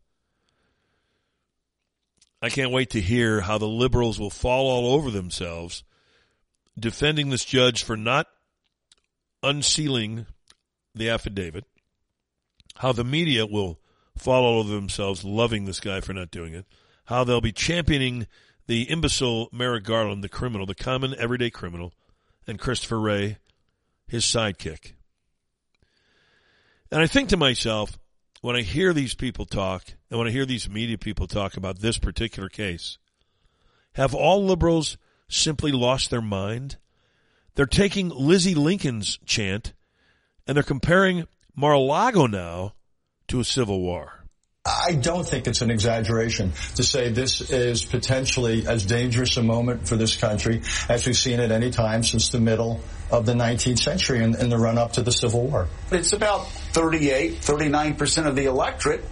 I can't wait to hear how the liberals will fall all over themselves defending this judge for not unsealing the affidavit, how the media will fall all over themselves loving this guy for not doing it, how they'll be championing the imbecile Merrick Garland, the criminal, the common everyday criminal, and Christopher Wray, his sidekick. And I think to myself, when I hear these people talk, and when I hear these media people talk about this particular case, have all liberals simply lost their mind? They're taking Lizzie Lincoln's chant and they're comparing Mar-a-Lago now to a civil war. I don't think it's an exaggeration to say this is potentially as dangerous a moment for this country as we've seen at any time since the middle of the 19th century in the run up to the Civil War. It's about 38, 39% of the electorate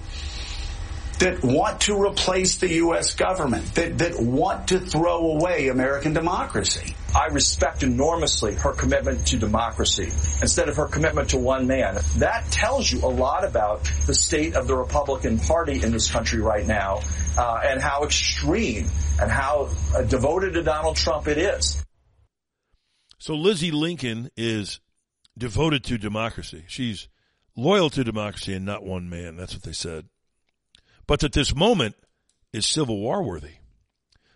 that want to replace the U.S. government, that, that want to throw away American democracy. I respect enormously her commitment to democracy instead of her commitment to one man. That tells you a lot about the state of the Republican Party in this country right now uh, and how extreme and how uh, devoted to Donald Trump it is. So Lizzie Lincoln is devoted to democracy. She's loyal to democracy and not one man. That's what they said but that this moment is Civil War worthy.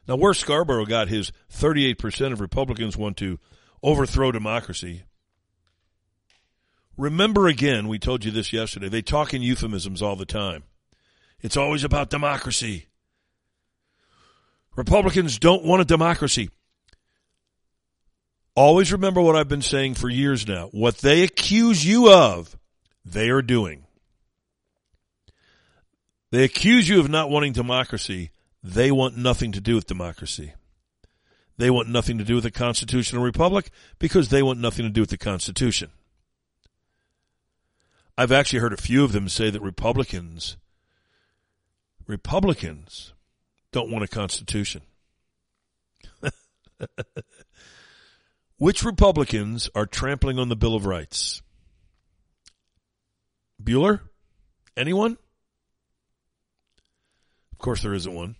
Now, where Scarborough got his 38% of Republicans want to overthrow democracy. Remember again, we told you this yesterday, they talk in euphemisms all the time. It's always about democracy. Republicans don't want a democracy. Always remember what I've been saying for years now. What they accuse you of, they are doing. They accuse you of not wanting democracy. They want nothing to do with democracy. They want nothing to do with a constitutional republic because they want nothing to do with the Constitution. I've actually heard a few of them say that Republicans, Republicans don't want a constitution. Which Republicans are trampling on the Bill of Rights? Bueller? Anyone? Of course, there isn't one.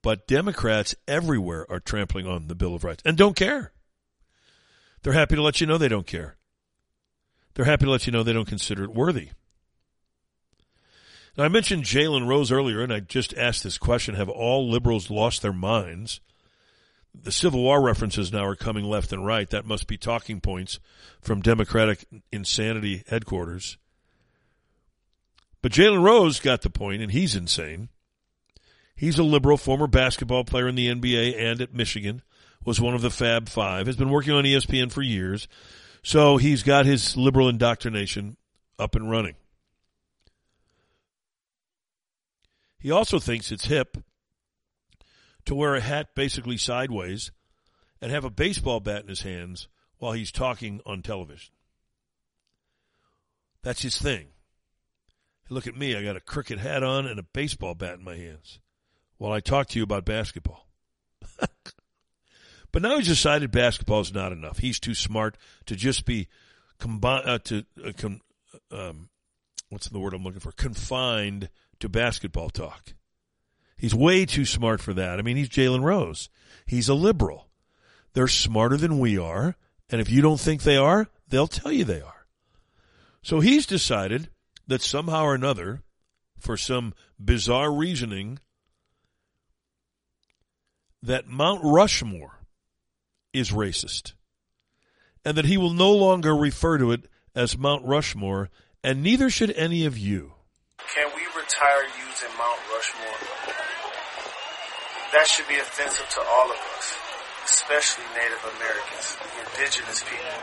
But Democrats everywhere are trampling on the Bill of Rights and don't care. They're happy to let you know they don't care. they're happy to let you know they don't consider it worthy. Now, I mentioned Jalen Rose earlier, and I just asked this question Have all liberals lost their minds? The Civil War references now are coming left and right. That must be talking points from Democratic insanity headquarters. But Jalen Rose got the point, and he's insane. He's a liberal, former basketball player in the NBA and at Michigan, was one of the Fab Five, has been working on ESPN for years. So he's got his liberal indoctrination up and running. He also thinks it's hip to wear a hat basically sideways and have a baseball bat in his hands while he's talking on television. That's his thing. Look at me, I got a cricket hat on and a baseball bat in my hands while I talk to you about basketball. but now he's decided basketball is not enough. He's too smart to just be combined uh, to uh, com- um, what's the word I'm looking for? Confined to basketball talk. He's way too smart for that. I mean, he's Jalen Rose. He's a liberal. They're smarter than we are, and if you don't think they are, they'll tell you they are. So he's decided that somehow or another, for some bizarre reasoning, that Mount Rushmore is racist, and that he will no longer refer to it as Mount Rushmore, and neither should any of you. Can we retire using Mount Rushmore? That should be offensive to all of us, especially Native Americans, the indigenous people,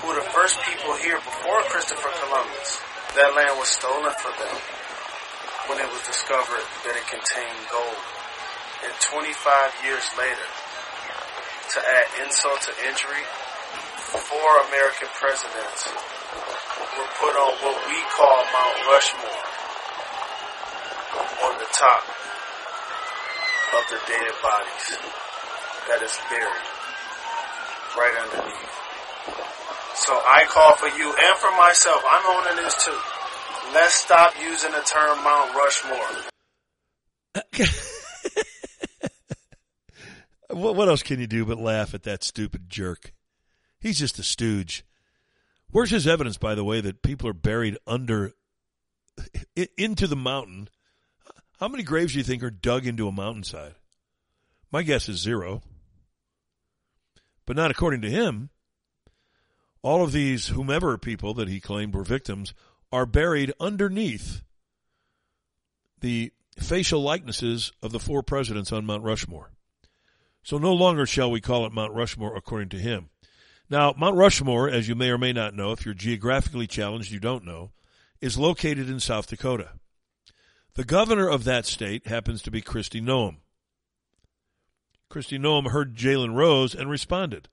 who were the first people here before Christopher Columbus. That land was stolen from them when it was discovered that it contained gold. And 25 years later, to add insult to injury, four American presidents were put on what we call Mount Rushmore on the top of the dead bodies that is buried right underneath. So I call for you and for myself, I'm owning this too. Let's stop using the term Mount Rushmore. what, else can you do but laugh at that stupid jerk? He's just a stooge. Where's his evidence, by the way, that people are buried under, into the mountain? How many graves do you think are dug into a mountainside? My guess is zero. But not according to him. All of these whomever people that he claimed were victims are buried underneath the facial likenesses of the four presidents on Mount Rushmore. So no longer shall we call it Mount Rushmore according to him. Now, Mount Rushmore, as you may or may not know, if you're geographically challenged, you don't know, is located in South Dakota. The governor of that state happens to be Kristi Noem. Kristi Noem heard Jalen Rose and responded.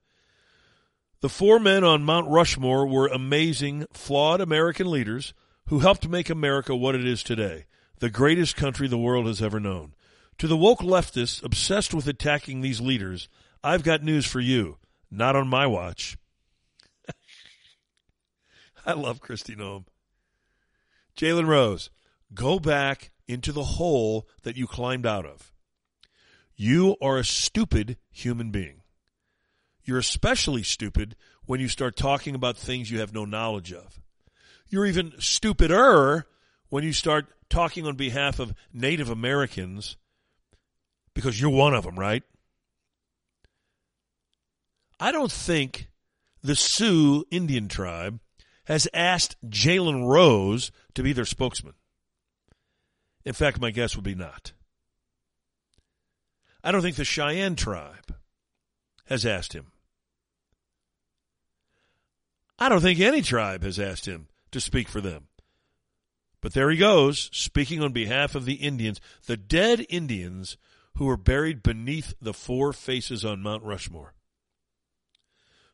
The four men on Mount Rushmore were amazing, flawed American leaders who helped make America what it is today, the greatest country the world has ever known. To the woke leftists obsessed with attacking these leaders, I've got news for you. Not on my watch. I love Kristi Noem. Jalen Rose, go back into the hole that you climbed out of. You are a stupid human being. You're especially stupid when you start talking about things you have no knowledge of. You're even stupider when you start talking on behalf of Native Americans because you're one of them, right? I don't think the Sioux Indian tribe has asked Jalen Rose to be their spokesman. In fact, my guess would be not. I don't think the Cheyenne tribe has asked him. I don't think any tribe has asked him to speak for them. But there he goes, speaking on behalf of the Indians, the dead Indians who were buried beneath the four faces on Mount Rushmore.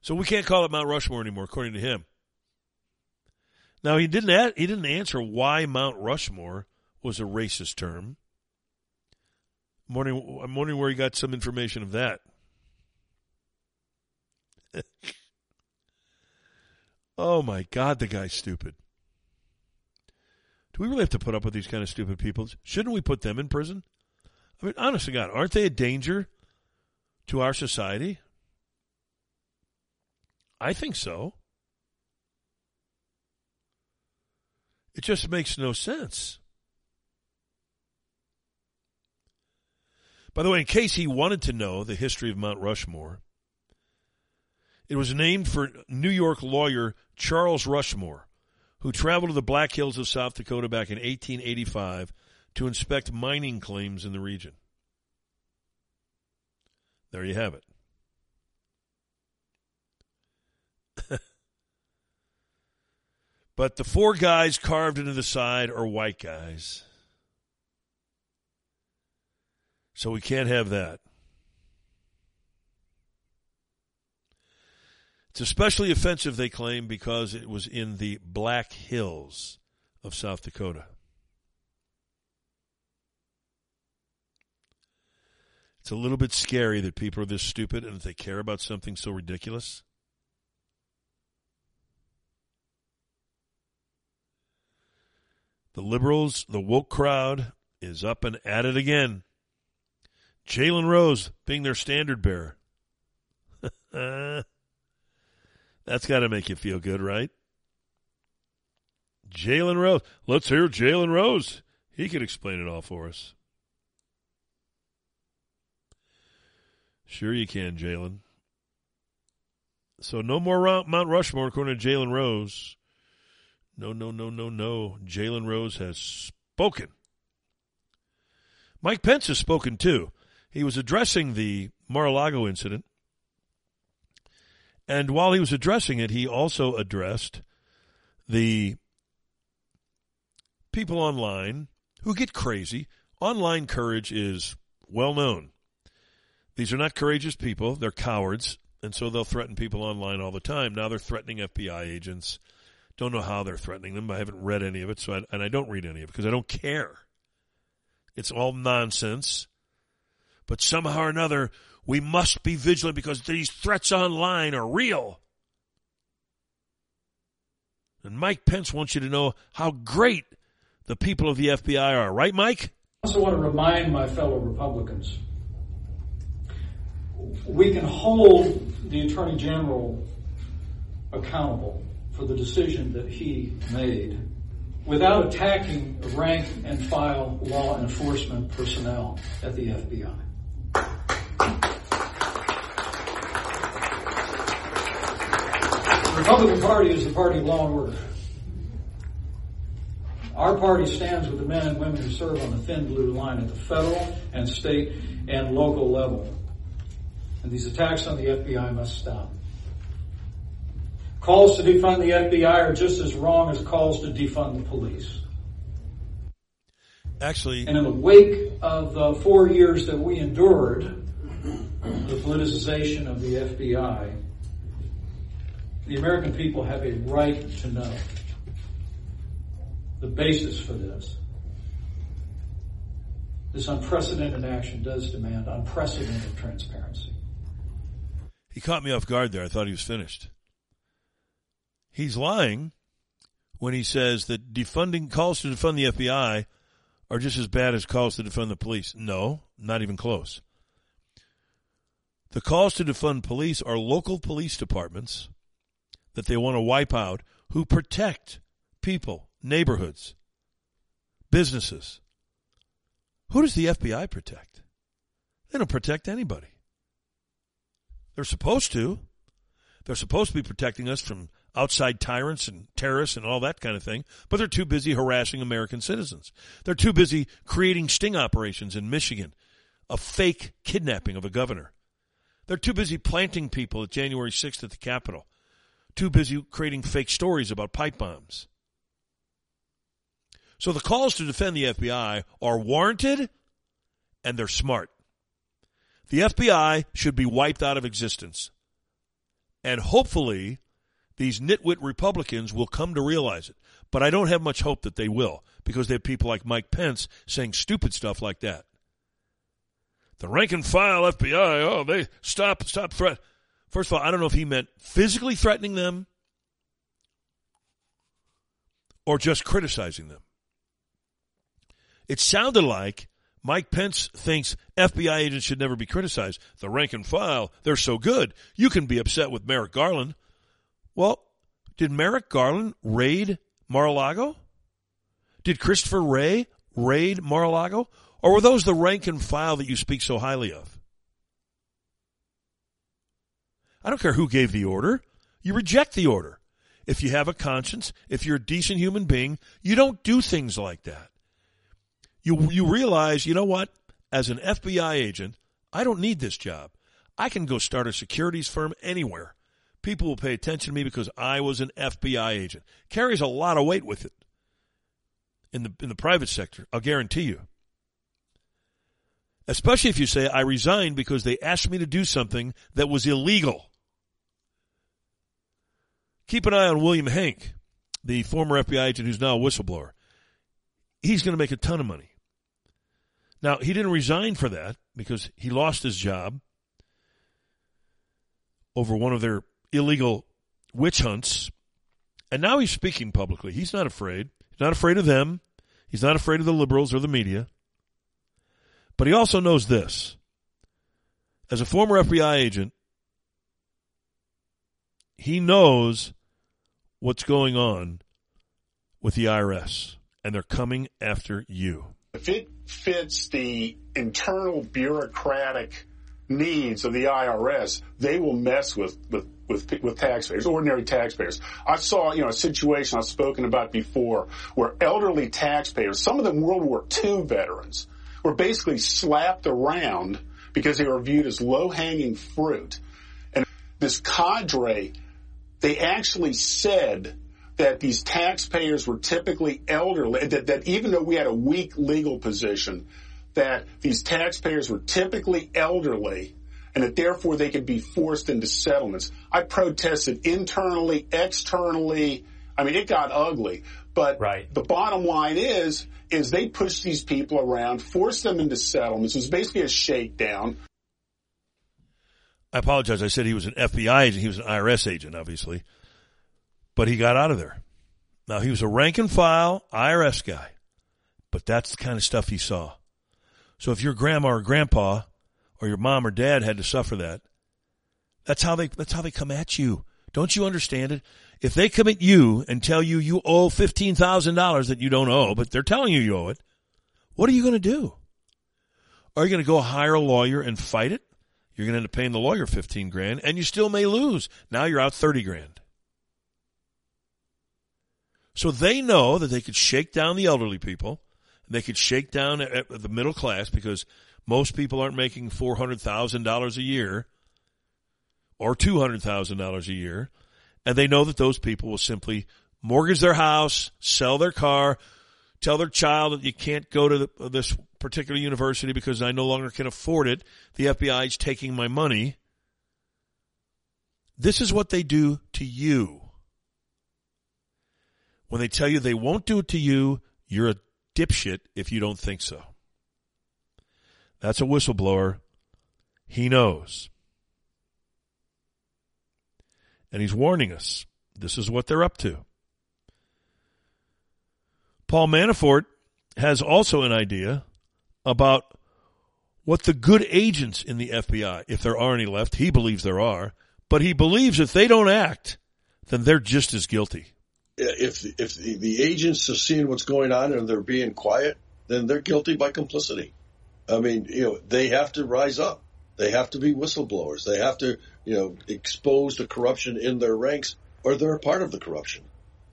So we can't call it Mount Rushmore anymore, according to him. Now he didn't add, he didn't answer why Mount Rushmore was a racist term. I'm wondering, I'm wondering where he got some information of that. Oh my God, the guy's stupid. Do we really have to put up with these kind of stupid people? Shouldn't we put them in prison? I mean, honest to God, aren't they a danger to our society? I think so. It just makes no sense. By the way, in case he wanted to know the history of Mount Rushmore, it was named for New York lawyer Charles Rushmore, who traveled to the Black Hills of South Dakota back in 1885 to inspect mining claims in the region. There you have it. but the four guys carved into the side are white guys. So we can't have that. It's especially offensive, they claim, because it was in the Black Hills of South Dakota. It's a little bit scary that people are this stupid and that they care about something so ridiculous. The liberals, the woke crowd, is up and at it again. Jalen Rose being their standard bearer. That's got to make you feel good, right? Jalen Rose. Let's hear Jalen Rose. He could explain it all for us. Sure, you can, Jalen. So no more Mount Rushmore, according to Jalen Rose. No, no, no, no, no. Jalen Rose has spoken. Mike Pence has spoken too. He was addressing the Mar-a-Lago incident. And while he was addressing it, he also addressed the people online who get crazy. Online courage is well known. These are not courageous people, they're cowards, and so they'll threaten people online all the time. Now they're threatening FBI agents. Don't know how they're threatening them. I haven't read any of it, so I, and I don't read any of it because I don't care. It's all nonsense. But somehow or another, we must be vigilant because these threats online are real. And Mike Pence wants you to know how great the people of the FBI are. Right, Mike? I also want to remind my fellow Republicans we can hold the Attorney General accountable for the decision that he made without attacking rank and file law enforcement personnel at the FBI. Republican Party is the party of law and order. Our party stands with the men and women who serve on the thin blue line at the federal and state and local level. And these attacks on the FBI must stop. Calls to defund the FBI are just as wrong as calls to defund the police. Actually, and in the wake of the four years that we endured, the politicization of the FBI, the American people have a right to know the basis for this. This unprecedented action does demand unprecedented transparency. He caught me off guard there. I thought he was finished. He's lying when he says that defunding calls to defund the FBI are just as bad as calls to defund the police. No, not even close. The calls to defund police are local police departments that they want to wipe out who protect people, neighborhoods, businesses. Who does the FBI protect? They don't protect anybody. They're supposed to. They're supposed to be protecting us from outside tyrants and terrorists and all that kind of thing, but they're too busy harassing American citizens. They're too busy creating sting operations in Michigan, a fake kidnapping of a governor. They're too busy planting people at January 6th at the Capitol. Too busy creating fake stories about pipe bombs. So the calls to defend the FBI are warranted and they're smart. The FBI should be wiped out of existence. And hopefully, these nitwit Republicans will come to realize it. But I don't have much hope that they will because they have people like Mike Pence saying stupid stuff like that. The rank and file FBI, oh, they stop, stop threat. First of all, I don't know if he meant physically threatening them or just criticizing them. It sounded like Mike Pence thinks FBI agents should never be criticized. The rank and file, they're so good. You can be upset with Merrick Garland. Well, did Merrick Garland raid Mar-a-Lago? Did Christopher Wray raid Mar-a-Lago? Or were those the rank and file that you speak so highly of? I don't care who gave the order. You reject the order. If you have a conscience, if you're a decent human being, you don't do things like that. You, you realize, you know what? As an FBI agent, I don't need this job. I can go start a securities firm anywhere. People will pay attention to me because I was an FBI agent. Carries a lot of weight with it in the in the private sector. I'll guarantee you. Especially if you say I resigned because they asked me to do something that was illegal. Keep an eye on William Henck, the former FBI agent who's now a whistleblower. He's going to make a ton of money. Now, he didn't resign for that because he lost his job over one of their illegal witch hunts. And now he's speaking publicly. He's not afraid. He's not afraid of them. He's not afraid of the liberals or the media. But he also knows this. As a former FBI agent, he knows what's going on with the IRS, and they're coming after you. If it fits the internal bureaucratic needs of the IRS, they will mess with, with, with, with taxpayers, ordinary taxpayers. I saw, you know, a situation I've spoken about before where elderly taxpayers, some of them World War II veterans, were basically slapped around because they were viewed as low-hanging fruit. And this cadre, they actually said that these taxpayers were typically elderly, that, that even though we had a weak legal position, that these taxpayers were typically elderly and that therefore they could be forced into settlements. I protested internally, externally. I mean, it got ugly. But right. the bottom line is, is they pushed these people around, forced them into settlements. It was basically a shakedown. I apologize. I said he was an FBI agent. He was an IRS agent, obviously. But he got out of there. Now, he was a rank and file IRS guy. But that's the kind of stuff he saw. So if your grandma or grandpa or your mom or dad had to suffer that, that's how they, that's how they come at you. Don't you understand it? If they come at you and tell you you owe $15,000 that you don't owe, but they're telling you you owe it, what are you going to do? Are you going to go hire a lawyer and fight it? You're going to end up paying the lawyer 15 grand and you still may lose. Now you're out 30 grand. So they know that they could shake down the elderly people. They could shake down the middle class because most people aren't making $400,000 a year or $200,000 a year. And they know that those people will simply mortgage their house, sell their car, tell their child that you can't go to the, this particular university because I no longer can afford it. The FBI is taking my money. This is what they do to you. When they tell you they won't do it to you, you're a dipshit if you don't think so. That's a whistleblower. He knows. And he's warning us. This is what they're up to. Paul Manafort has also an idea about what the good agents in the FBI, if there are any left, he believes there are, but he believes if they don't act, then they're just as guilty. If if the, the agents are seeing what's going on and they're being quiet, then they're guilty by complicity. I mean, you know, they have to rise up. They have to be whistleblowers. They have to, you know, expose the corruption in their ranks, or they're a part of the corruption.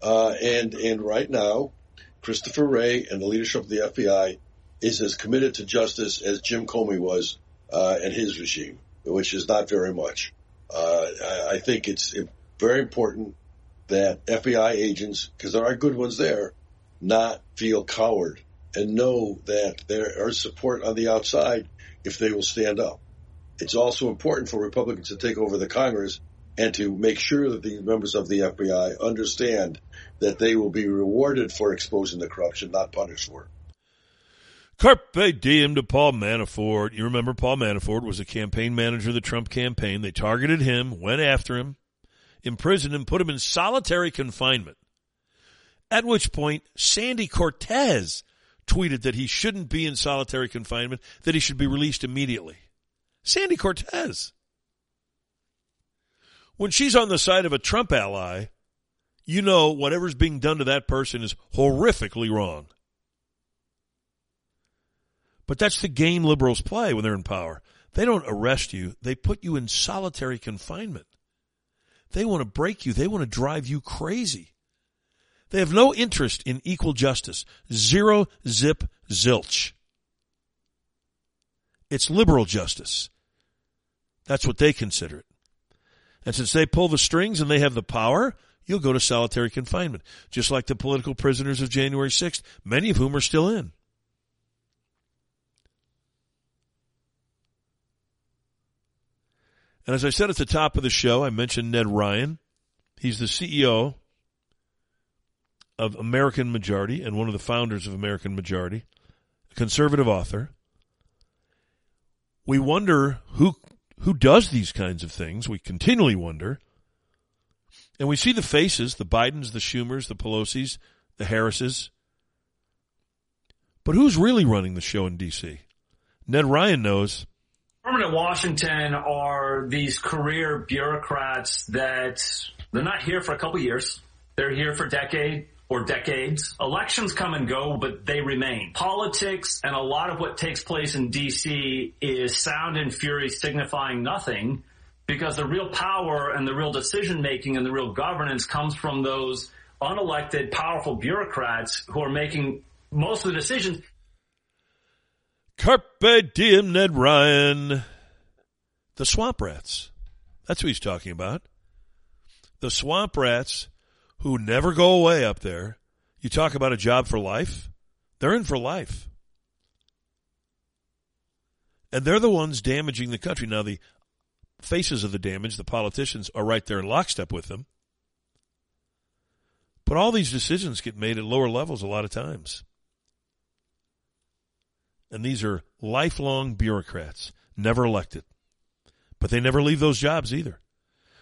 Uh, and and right now, Christopher Wray and the leadership of the FBI is as committed to justice as Jim Comey was uh, and his regime, which is not very much. Uh, I, I think it's very important that FBI agents, because there are good ones there, not feel coward and know that there is support on the outside if they will stand up. It's also important for Republicans to take over the Congress and to make sure that the members of the FBI understand that they will be rewarded for exposing the corruption, not punished for it. Carpe diem to Paul Manafort. You remember Paul Manafort was a campaign manager of the Trump campaign. They targeted him, went after him, imprisoned him, put him in solitary confinement. At which point, Sandy Cortez tweeted that he shouldn't be in solitary confinement, that he should be released immediately. Sandy Cortez. When she's on the side of a Trump ally, you know whatever's being done to that person is horrifically wrong. But that's the game liberals play when they're in power. They don't arrest you. They put you in solitary confinement. They want to break you. They want to drive you crazy. They have no interest in equal justice. Zero zip zilch. It's liberal justice. That's what they consider it. And since they pull the strings and they have the power, you'll go to solitary confinement, just like the political prisoners of January 6th, many of whom are still in. And as I said at the top of the show, I mentioned Ned Ryan. He's the CEO of American Majority and one of the founders of American Majority, a conservative author. We wonder who who does these kinds of things. We continually wonder. And we see the faces, the Bidens, the Schumers, the Pelosi's, the Harrises. But who's really running the show in DC? Ned Ryan knows. Permanent Washington are these career bureaucrats that they're not here for a couple years. They're here for decade or decades. Elections come and go, but they remain. Politics and a lot of what takes place in DC is sound and fury signifying nothing because the real power and the real decision making and the real governance comes from those unelected, powerful bureaucrats who are making most of the decisions. Carpe diem, Ned Ryan. The swamp rats. That's who he's talking about. The swamp rats who never go away up there. You talk about a job for life. They're in for life. And they're the ones damaging the country. Now, the faces of the damage, the politicians, are right there in lockstep with them. But all these decisions get made at lower levels a lot of times. And these are lifelong bureaucrats, never elected. But they never leave those jobs either,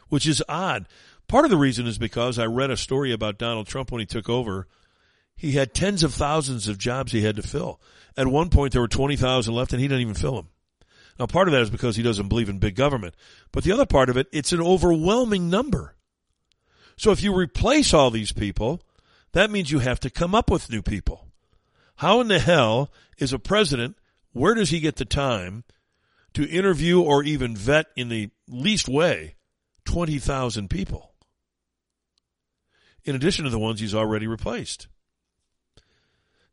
which is odd. Part of the reason is because I read a story about Donald Trump when he took over. He had tens of thousands of jobs he had to fill. At one point, there were 20,000 left and he didn't even fill them. Now, part of that is because he doesn't believe in big government. But the other part of it, it's an overwhelming number. So if you replace all these people, that means you have to come up with new people. How in the hell is a president, where does he get the time to interview or even vet in the least way 20,000 people? In addition to the ones he's already replaced.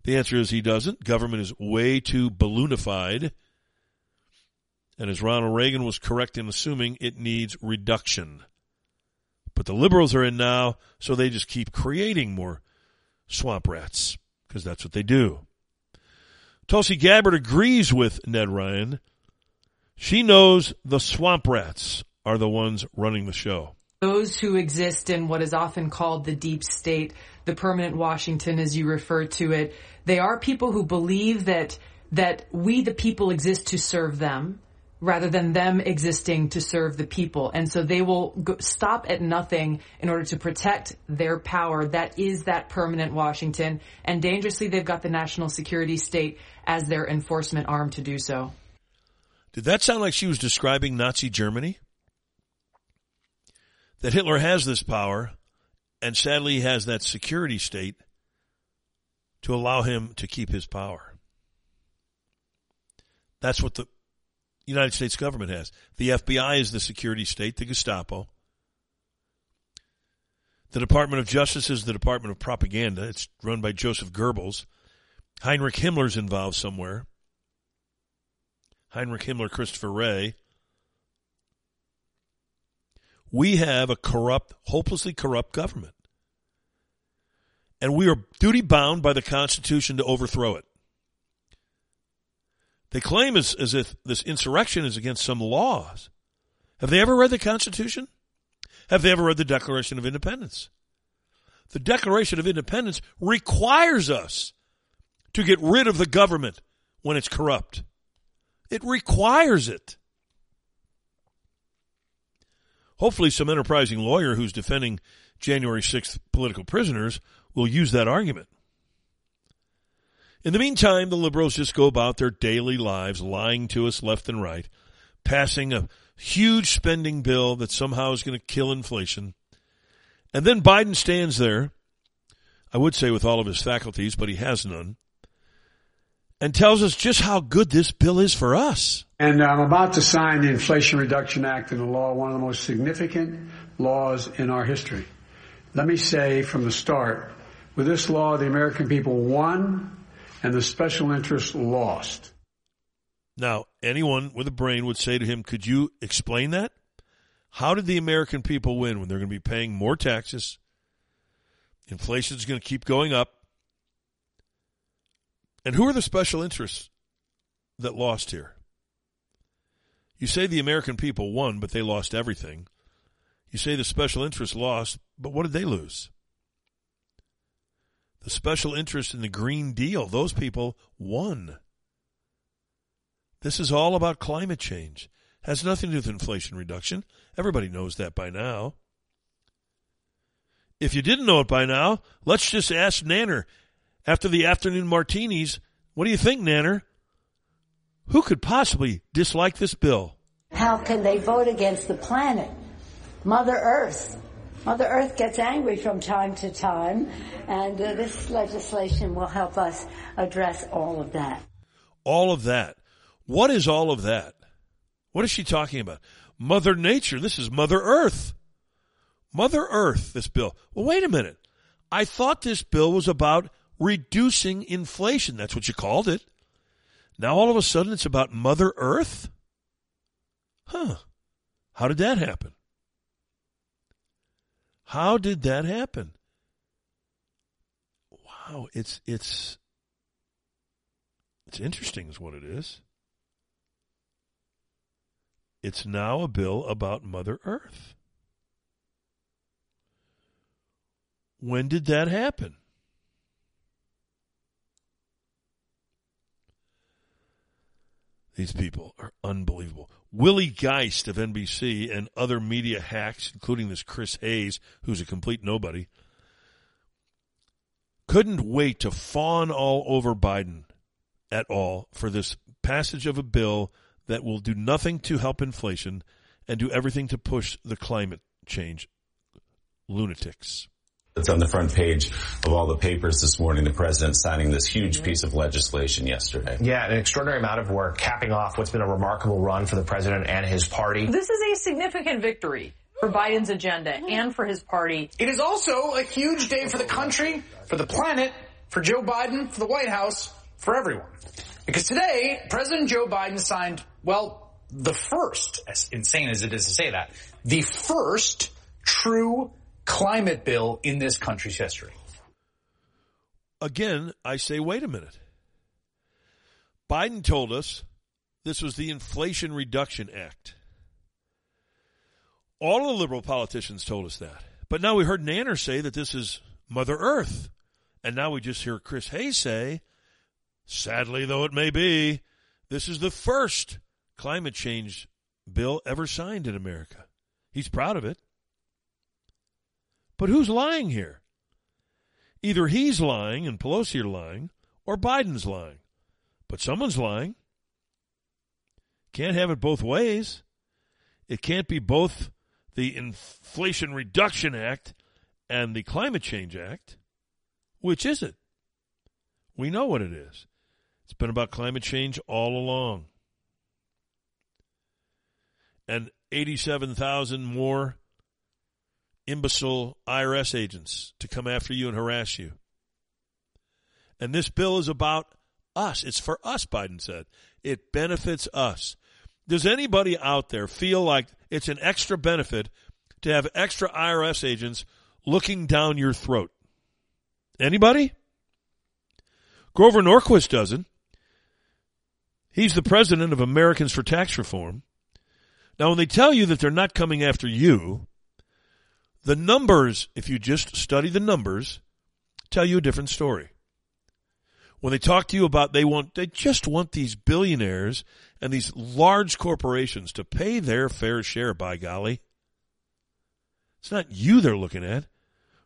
The answer is he doesn't. Government is way too balloonified. And as Ronald Reagan was correct in assuming, it needs reduction. But the liberals are in now, so they just keep creating more swamp rats, because that's what they do. Tulsi Gabbard agrees with Ned Ryan. She knows the swamp rats are the ones running the show. Those who exist in what is often called the deep state, the permanent Washington as you refer to it, they are people who believe that that we the people exist to serve them rather than them existing to serve the people. And so they will go, stop at nothing in order to protect their power. That is that permanent Washington. And dangerously, they've got the national security state as their enforcement arm to do so. Did that sound like she was describing Nazi Germany? That Hitler has this power, and sadly has that security state to allow him to keep his power. That's what the United States government has. The FBI is the security state, the Gestapo. The Department of Justice is the Department of Propaganda. It's run by Joseph Goebbels. Heinrich Himmler's involved somewhere. Heinrich Himmler, Christopher Wray. We have a corrupt, hopelessly corrupt government. And we are duty bound by the Constitution to overthrow it. They claim as, as if this insurrection is against some laws. Have they ever read the Constitution? Have they ever read the Declaration of Independence? The Declaration of Independence requires us to get rid of the government when it's corrupt. It requires it. Hopefully, some enterprising lawyer who's defending January 6th political prisoners will use that argument. In the meantime, the liberals just go about their daily lives lying to us left and right, passing a huge spending bill that somehow is going to kill inflation. And then Biden stands there, I would say with all of his faculties, but he has none, and tells us just how good this bill is for us. And I'm about to sign the Inflation Reduction Act into law, one of the most significant laws in our history. Let me say from the start, with this law, the American people won and the special interests lost. Now, anyone with a brain would say to him, could you explain that? How did the American people win when they're going to be paying more taxes? Inflation is going to keep going up. And who are the special interests that lost here? You say the American people won, but they lost everything. You say the special interests lost, but what did they lose? The special interest in the Green Deal, those people won. This is all about climate change. Has nothing to do with inflation reduction. Everybody knows that by now. If you didn't know it by now, let's just ask Nanner. After the afternoon martinis, what do you think, Nanner? Who could possibly dislike this bill? How can they vote against the planet? Mother Earth. Mother Earth gets angry from time to time, and uh, this legislation will help us address all of that. All of that. What is all of that? What is she talking about? Mother Nature. This is Mother Earth. Mother Earth, this bill. Well, wait a minute. I thought this bill was about reducing inflation. That's what you called it. Now all of a sudden it's about Mother Earth? Huh. How did that happen? How did that happen? Wow, it's it's it's interesting is what it is. It's now a bill about Mother Earth. When did that happen? These people are unbelievable. Willie Geist of NBC and other media hacks, including this Chris Hayes, who's a complete nobody, couldn't wait to fawn all over Biden at all for this passage of a bill that will do nothing to help inflation and do everything to push the climate change lunatics. It's on the front page of all the papers this morning. The president signing this huge piece of legislation yesterday. Yeah, an extraordinary amount of work capping off what's been a remarkable run for the president and his party. This is a significant victory for Biden's agenda and for his party. It is also a huge day for the country, for the planet, for Joe Biden, for the White House, for everyone. Because today, President Joe Biden signed, well, the first, as insane as it is to say that, the first true climate bill in this country's history. Again, I say, wait a minute. Biden told us this was the Inflation Reduction Act. All the liberal politicians told us that. But now we heard Nanner say that this is Mother Earth. And now we just hear Chris Hayes say, sadly though it may be, this is the first climate change bill ever signed in America. He's proud of it. But who's lying here? Either he's lying and Pelosi are lying, or Biden's lying. But someone's lying. Can't have it both ways. It can't be both the Inflation Reduction Act and the Climate Change Act. Which is it? We know what it is. It's been about climate change all along. And 87,000 more imbecile IRS agents to come after you and harass you. And this bill is about us. It's for us, Biden said. It benefits us. Does anybody out there feel like it's an extra benefit to have extra IRS agents looking down your throat? Anybody? Grover Norquist doesn't. He's the president of Americans for Tax Reform. Now, when they tell you that they're not coming after you, the numbers, if you just study the numbers, tell you a different story. When they talk to you about they want, they just want these billionaires and these large corporations to pay their fair share, by golly. It's not you they're looking at.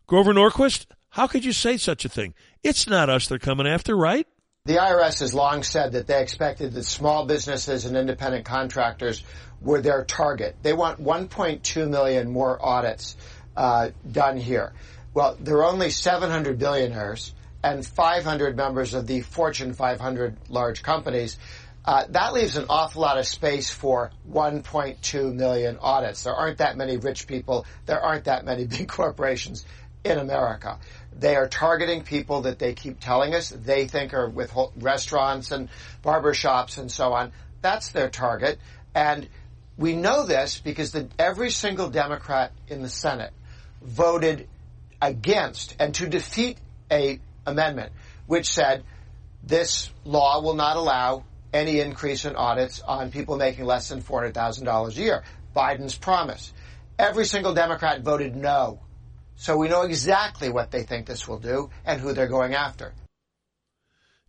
Grover Norquist, how could you say such a thing? It's not us they're coming after, right? The IRS has long said that they expected that small businesses and independent contractors were their target. They want 1.2 million more audits uh, done here. Well, there are only 700 billionaires, and 500 members of the Fortune 500 large companies, uh, that leaves an awful lot of space for 1.2 million audits. There aren't that many rich people. There aren't that many big corporations in America. They are targeting people that they keep telling us they think are with restaurants and barbershops and so on. That's their target. And we know this because the, every single Democrat in the Senate voted against and to defeat a amendment which said this law will not allow any increase in audits on people making less than $400,000 a year. Biden's promise. Every single Democrat voted no. So we know exactly what they think this will do and who they're going after.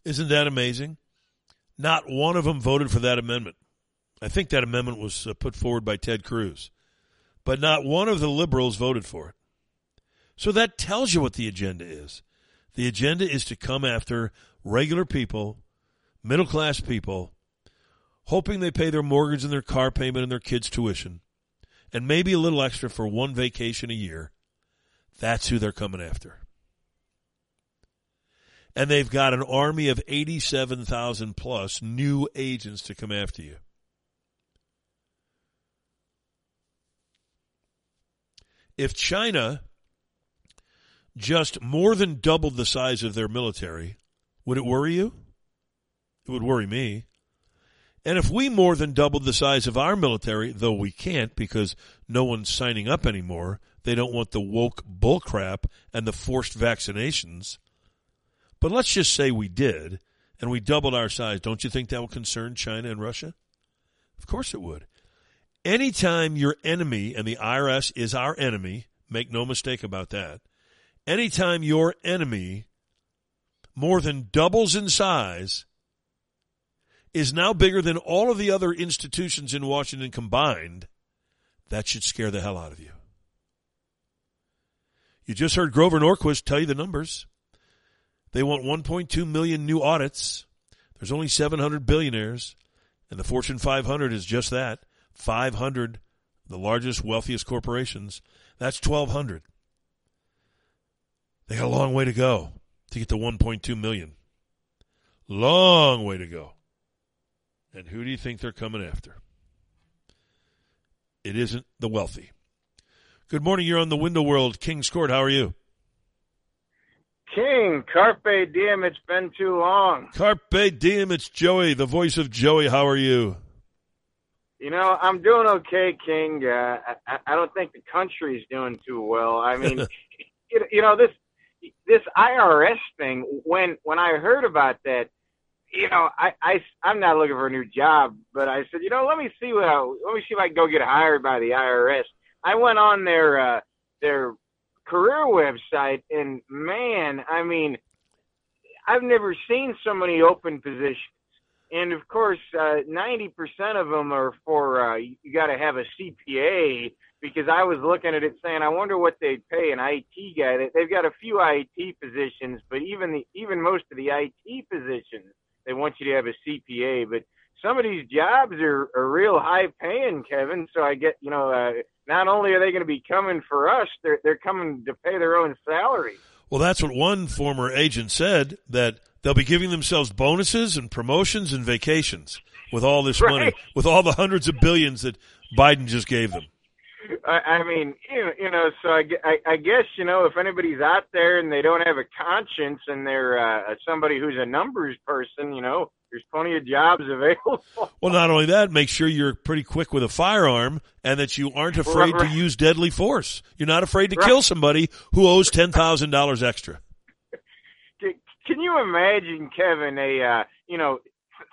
Isn't that amazing? Not one of them voted for that amendment. I think that amendment was uh, put forward by Ted Cruz. But not one of the liberals voted for it. So that tells you what the agenda is. The agenda is to come after regular people, middle class people, hoping they pay their mortgage and their car payment and their kids' tuition, and maybe a little extra for one vacation a year. That's who they're coming after. And they've got an army of 87,000 plus new agents to come after you. If China just more than doubled the size of their military, would it worry you? It would worry me. And if we more than doubled the size of our military, though we can't because no one's signing up anymore, they don't want the woke bullcrap and the forced vaccinations. But let's just say we did, and we doubled our size. Don't you think that would concern China and Russia? Of course it would. Anytime your enemy, and the IRS is our enemy, make no mistake about that. Anytime your enemy more than doubles in size, is now bigger than all of the other institutions in Washington combined, that should scare the hell out of you. You just heard Grover Norquist tell you the numbers. They want 1.2 million new audits. There's only 700 billionaires, and the Fortune 500 is just that. 500, the largest, wealthiest corporations, that's 1,200. They got a long way to go to get to 1.2 million. Long way to go. And who do you think they're coming after? It isn't the wealthy. Good morning. You're on the Window World. King's Court. How are you? King, carpe diem. It's been too long. Carpe diem. It's Joey, the voice of Joey. How are you? You know, I'm doing okay, King. Uh, I, I don't think the country's doing too well. I mean, you, you know this this IRS thing. When when I heard about that, you know, I, I I'm not looking for a new job, but I said, you know, let me see what I, let me see if I can go get hired by the IRS. I went on their uh, their career website, and man, I mean, I've never seen so many open positions and of course, uh, ninety uh, percent of them are for uh, you got to have a CPA. Because I was looking at it saying, I wonder what they'd pay an IT guy. They've got a few IT positions, but even the even most of the IT positions, they want you to have a CPA. But some of these jobs are, are real high paying, Kevin. So I get, you know, uh, not only are they going to be coming for us, they're they're coming to pay their own salary. Well, that's what one former agent said that they'll be giving themselves bonuses and promotions and vacations with all this right. money, with all the hundreds of billions that Biden just gave them. I, I mean, you know, you know, so I, I, I guess you know if anybody's out there and they don't have a conscience and they're uh, somebody who's a numbers person, you know, there's plenty of jobs available. Well, not only that, make sure you're pretty quick with a firearm and that you aren't afraid right, right. to use deadly force. You're not afraid to kill somebody who owes ten thousand dollars extra. Can you imagine, Kevin? A uh, you know,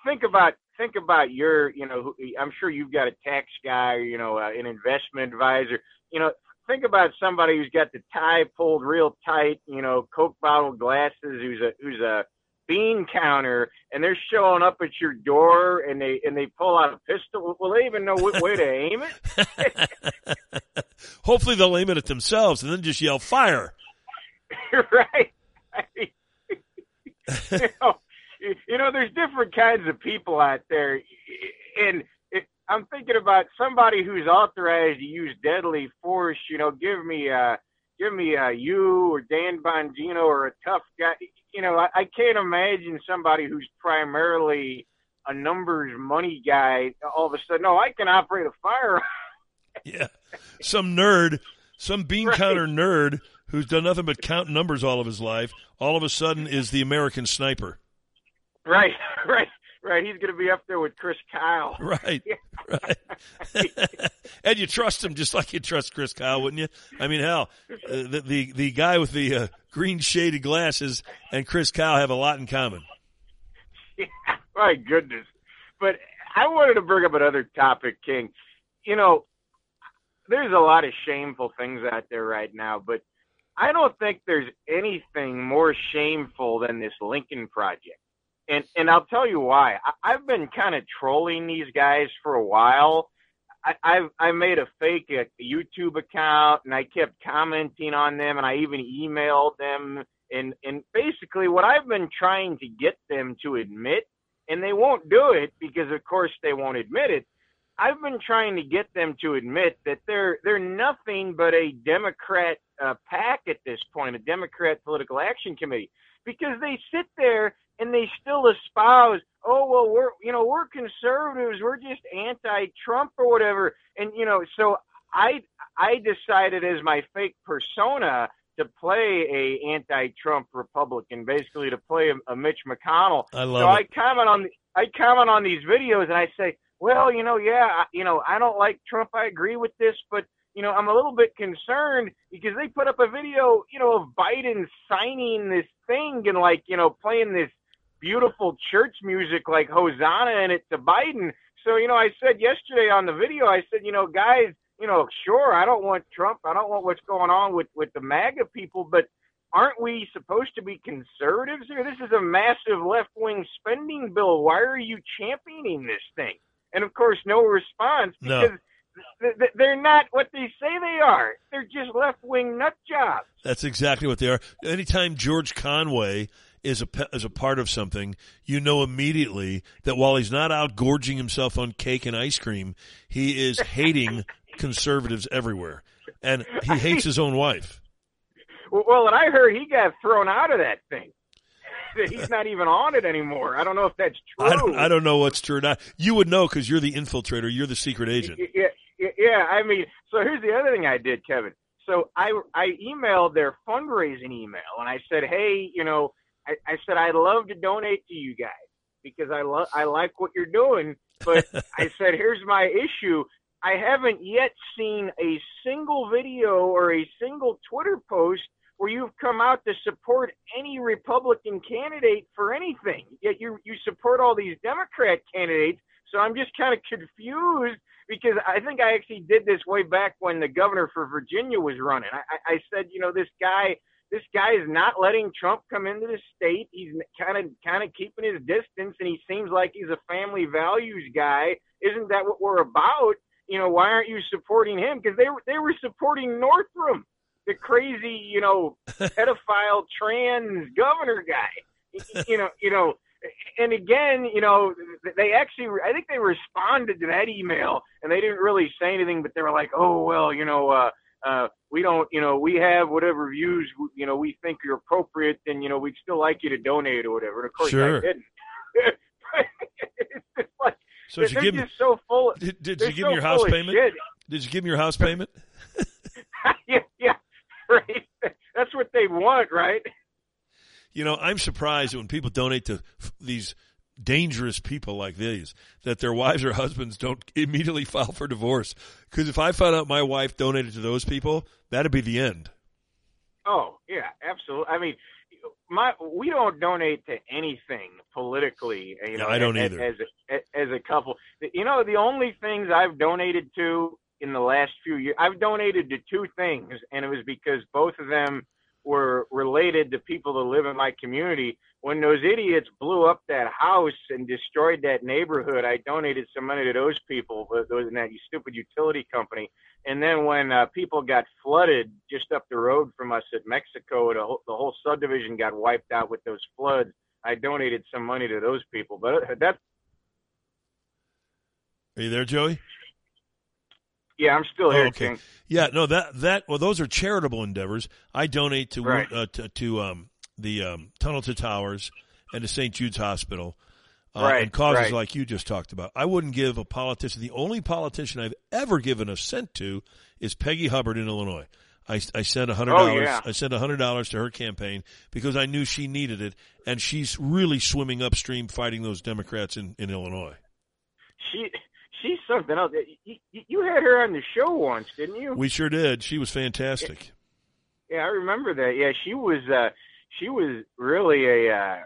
think about think about your you know. I'm sure you've got a tax guy, you know, uh, an investment advisor. You know, think about somebody who's got the tie pulled real tight. You know, Coke bottle glasses. Who's a who's a bean counter and they're showing up at your door and they and they pull out a pistol will they even know what way to aim it hopefully they'll aim it at themselves and then just yell fire right you, know, you know, there's different kinds of people out there, and it, I'm thinking about somebody who's authorized to use deadly force. You know, give me a, give me a you or Dan Bongino or a tough guy. you know, I, I can't imagine somebody who's primarily a numbers money guy all of a sudden, no, I can operate a firearm. yeah, some nerd, some bean right. counter nerd who's done nothing but count numbers all of his life, all of a sudden is the American sniper. Right, right, right. He's going to be up there with Chris Kyle. Right, right. and you trust him just like you trust Chris Kyle, wouldn't you? I mean, hell, uh, the, the the guy with the uh, green shaded glasses and Chris Kyle have a lot in common. Yeah, my goodness. But I wanted to bring up another topic, King. You know, there's a lot of shameful things out there right now, but I don't think there's anything more shameful than this Lincoln Project. And and I'll tell you why. I, I've been kind of trolling these guys for a while. I, I've I made a fake a YouTube account and I kept commenting on them and I even emailed them and and basically what I've been trying to get them to admit and they won't do it because of course they won't admit it I've been trying to get them to admit that they're they're nothing but a Democrat uh, PAC at this point, a Democrat political action committee, because they sit there and they still espouse, oh well, we're you know we're conservatives, we're just anti-Trump or whatever, and you know so I I decided as my fake persona to play a anti-Trump Republican, basically to play a, a Mitch McConnell. I love so it. I comment on I comment on these videos and I say well, you know, yeah, you know, I don't like Trump. I agree with this, but you know, I'm a little bit concerned because they put up a video, you know, of Biden signing this thing and like, you know, playing this beautiful church music like Hosanna and it's to Biden. So, you know, I said yesterday on the video, I said, you know, guys, you know, sure, I don't want Trump. I don't want what's going on with with the MAGA people, but aren't we supposed to be conservatives here? This is a massive left wing spending bill. Why are you championing this thing? and of course, no response because no. They're not what they say they are. They're just left wing nut jobs. That's exactly what they are. Anytime George Conway is a is a part of something, you know immediately that while he's not out gorging himself on cake and ice cream, he is hating conservatives everywhere, and he hates his own wife. Well, and I heard he got thrown out of that thing. he's not even on it anymore. I don't know if that's true. I don't, I don't know what's true or not. You would know because you're the infiltrator. You're the secret agent. Yeah, yeah. I mean, so here's the other thing I did, Kevin. So I I emailed their fundraising email and I said, hey, you know, I, I said I'd love to donate to you guys because I love I like what you're doing, but I said here's my issue. I haven't yet seen a single video or a single Twitter post where you've come out to support any Republican candidate for anything. Yet you you support all these Democrat candidates. So I'm just kind of confused because I think I actually did this way back when the governor for Virginia was running. I, I said, you know, this guy this guy is not letting Trump come into the state. He's kind of kind of keeping his distance, and he seems like he's a family values guy. Isn't that what we're about? You know, why aren't you supporting him? Because they were they were supporting Northam the crazy, you know, pedophile trans governor guy. You know, you know, and again, you know, they actually, I think they responded to that email and they didn't really say anything, but they were like, oh, well, you know, uh, uh, we don't, you know, we have whatever views, you know, we think are appropriate, and you know, we'd still like you to donate or whatever. And of course, sure. I didn't. it's like so did you give just so full. Did, did you give so him your house payment? Shit. Did you give him your house payment? yeah, yeah, right. That's what they want, right? You know, I'm surprised when people donate to f- these dangerous people like these that their wives or husbands don't immediately file for divorce. Because if I found out my wife donated to those people, that'd be the end. Oh yeah, absolutely. I mean, my we don't donate to anything politically. You know, no, I don't as, either. As a, as a couple, you know, the only things I've donated to in the last few years, I've donated to two things, and it was because both of them were related to people that live in my community. When those idiots blew up that house and destroyed that neighborhood, I donated some money to those people, but those in that stupid utility company. And then when uh, people got flooded just up the road from us at Mexico, the whole, the whole subdivision got wiped out with those floods. I donated some money to those people, but that. Are you there, Joey? Yeah, I'm still here. Oh, okay. King. Yeah, no, that that well, those are charitable endeavors. I donate to Right. uh, to, to um, the um, tunnel to towers and to St. Jude's Hospital. Uh, Right, and causes right. like you just talked about. I wouldn't give a politician, the only politician I've ever given a cent to is Peggy Hubbard in Illinois. I, I sent a hundred Oh, dollars. yeah. I sent a hundred dollars to her campaign because I knew she needed it, and she's really swimming upstream fighting those Democrats in, in Illinois. She she's something else. You, you- had her on the show once, didn't you? We sure did. She was fantastic. Yeah, I remember that. Yeah, she was. uh She was really a. uh